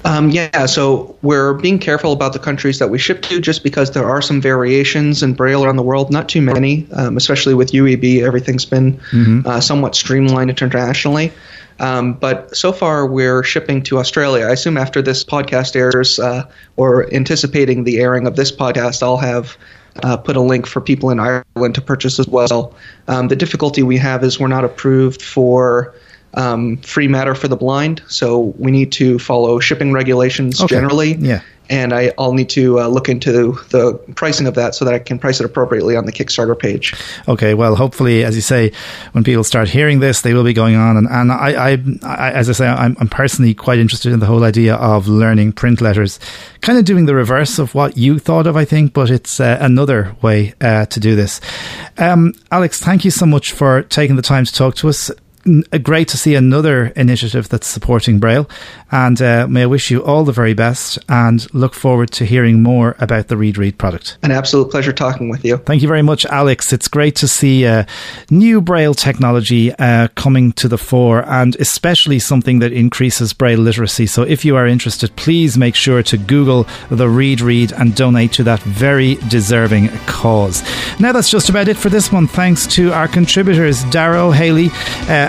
Um, yeah, so we're being careful about the countries that we ship to just because there are some variations in Braille around the world, not too many, um, especially with UEB. Everything's been mm-hmm. uh, somewhat streamlined internationally. Um, but so far, we're shipping to Australia. I assume after this podcast airs, uh, or anticipating the airing of this podcast, I'll have uh, put a link for people in Ireland to purchase as well. Um, the difficulty we have is we're not approved for um, free matter for the blind, so we need to follow shipping regulations okay. generally. Yeah and I, will need to uh, look into the pricing of that so that I can price it appropriately on the Kickstarter page. Okay, well, hopefully, as you say, when people start hearing this, they will be going on. And, and I, I, I as I say, I'm, I'm, personally quite interested in the whole idea of learning print letters, kind of doing the reverse of what you thought of, I think, but it's uh, another way uh, to do this. Um, Alex, thank you so much for taking the time to talk to us great to see another initiative that's supporting Braille. And uh, may I wish you all the very best and look forward to hearing more about the Read Read product. An absolute pleasure talking with you. Thank you very much, Alex. It's great to see uh, new Braille technology uh, coming to the fore and especially something that increases Braille literacy. So if you are interested, please make sure to Google the Read Read and donate to that very deserving cause. Now, that's just about it for this one. Thanks to our contributors, Darrow Haley.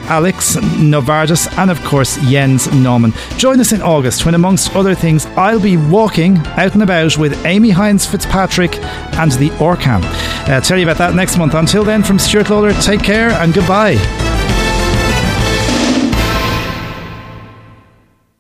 Alex Novardis, and of course Jens Naumann. Join us in August when, amongst other things, I'll be walking out and about with Amy Hines Fitzpatrick and the OrCam. Uh, tell you about that next month. Until then, from Stuart Lawler, take care and goodbye.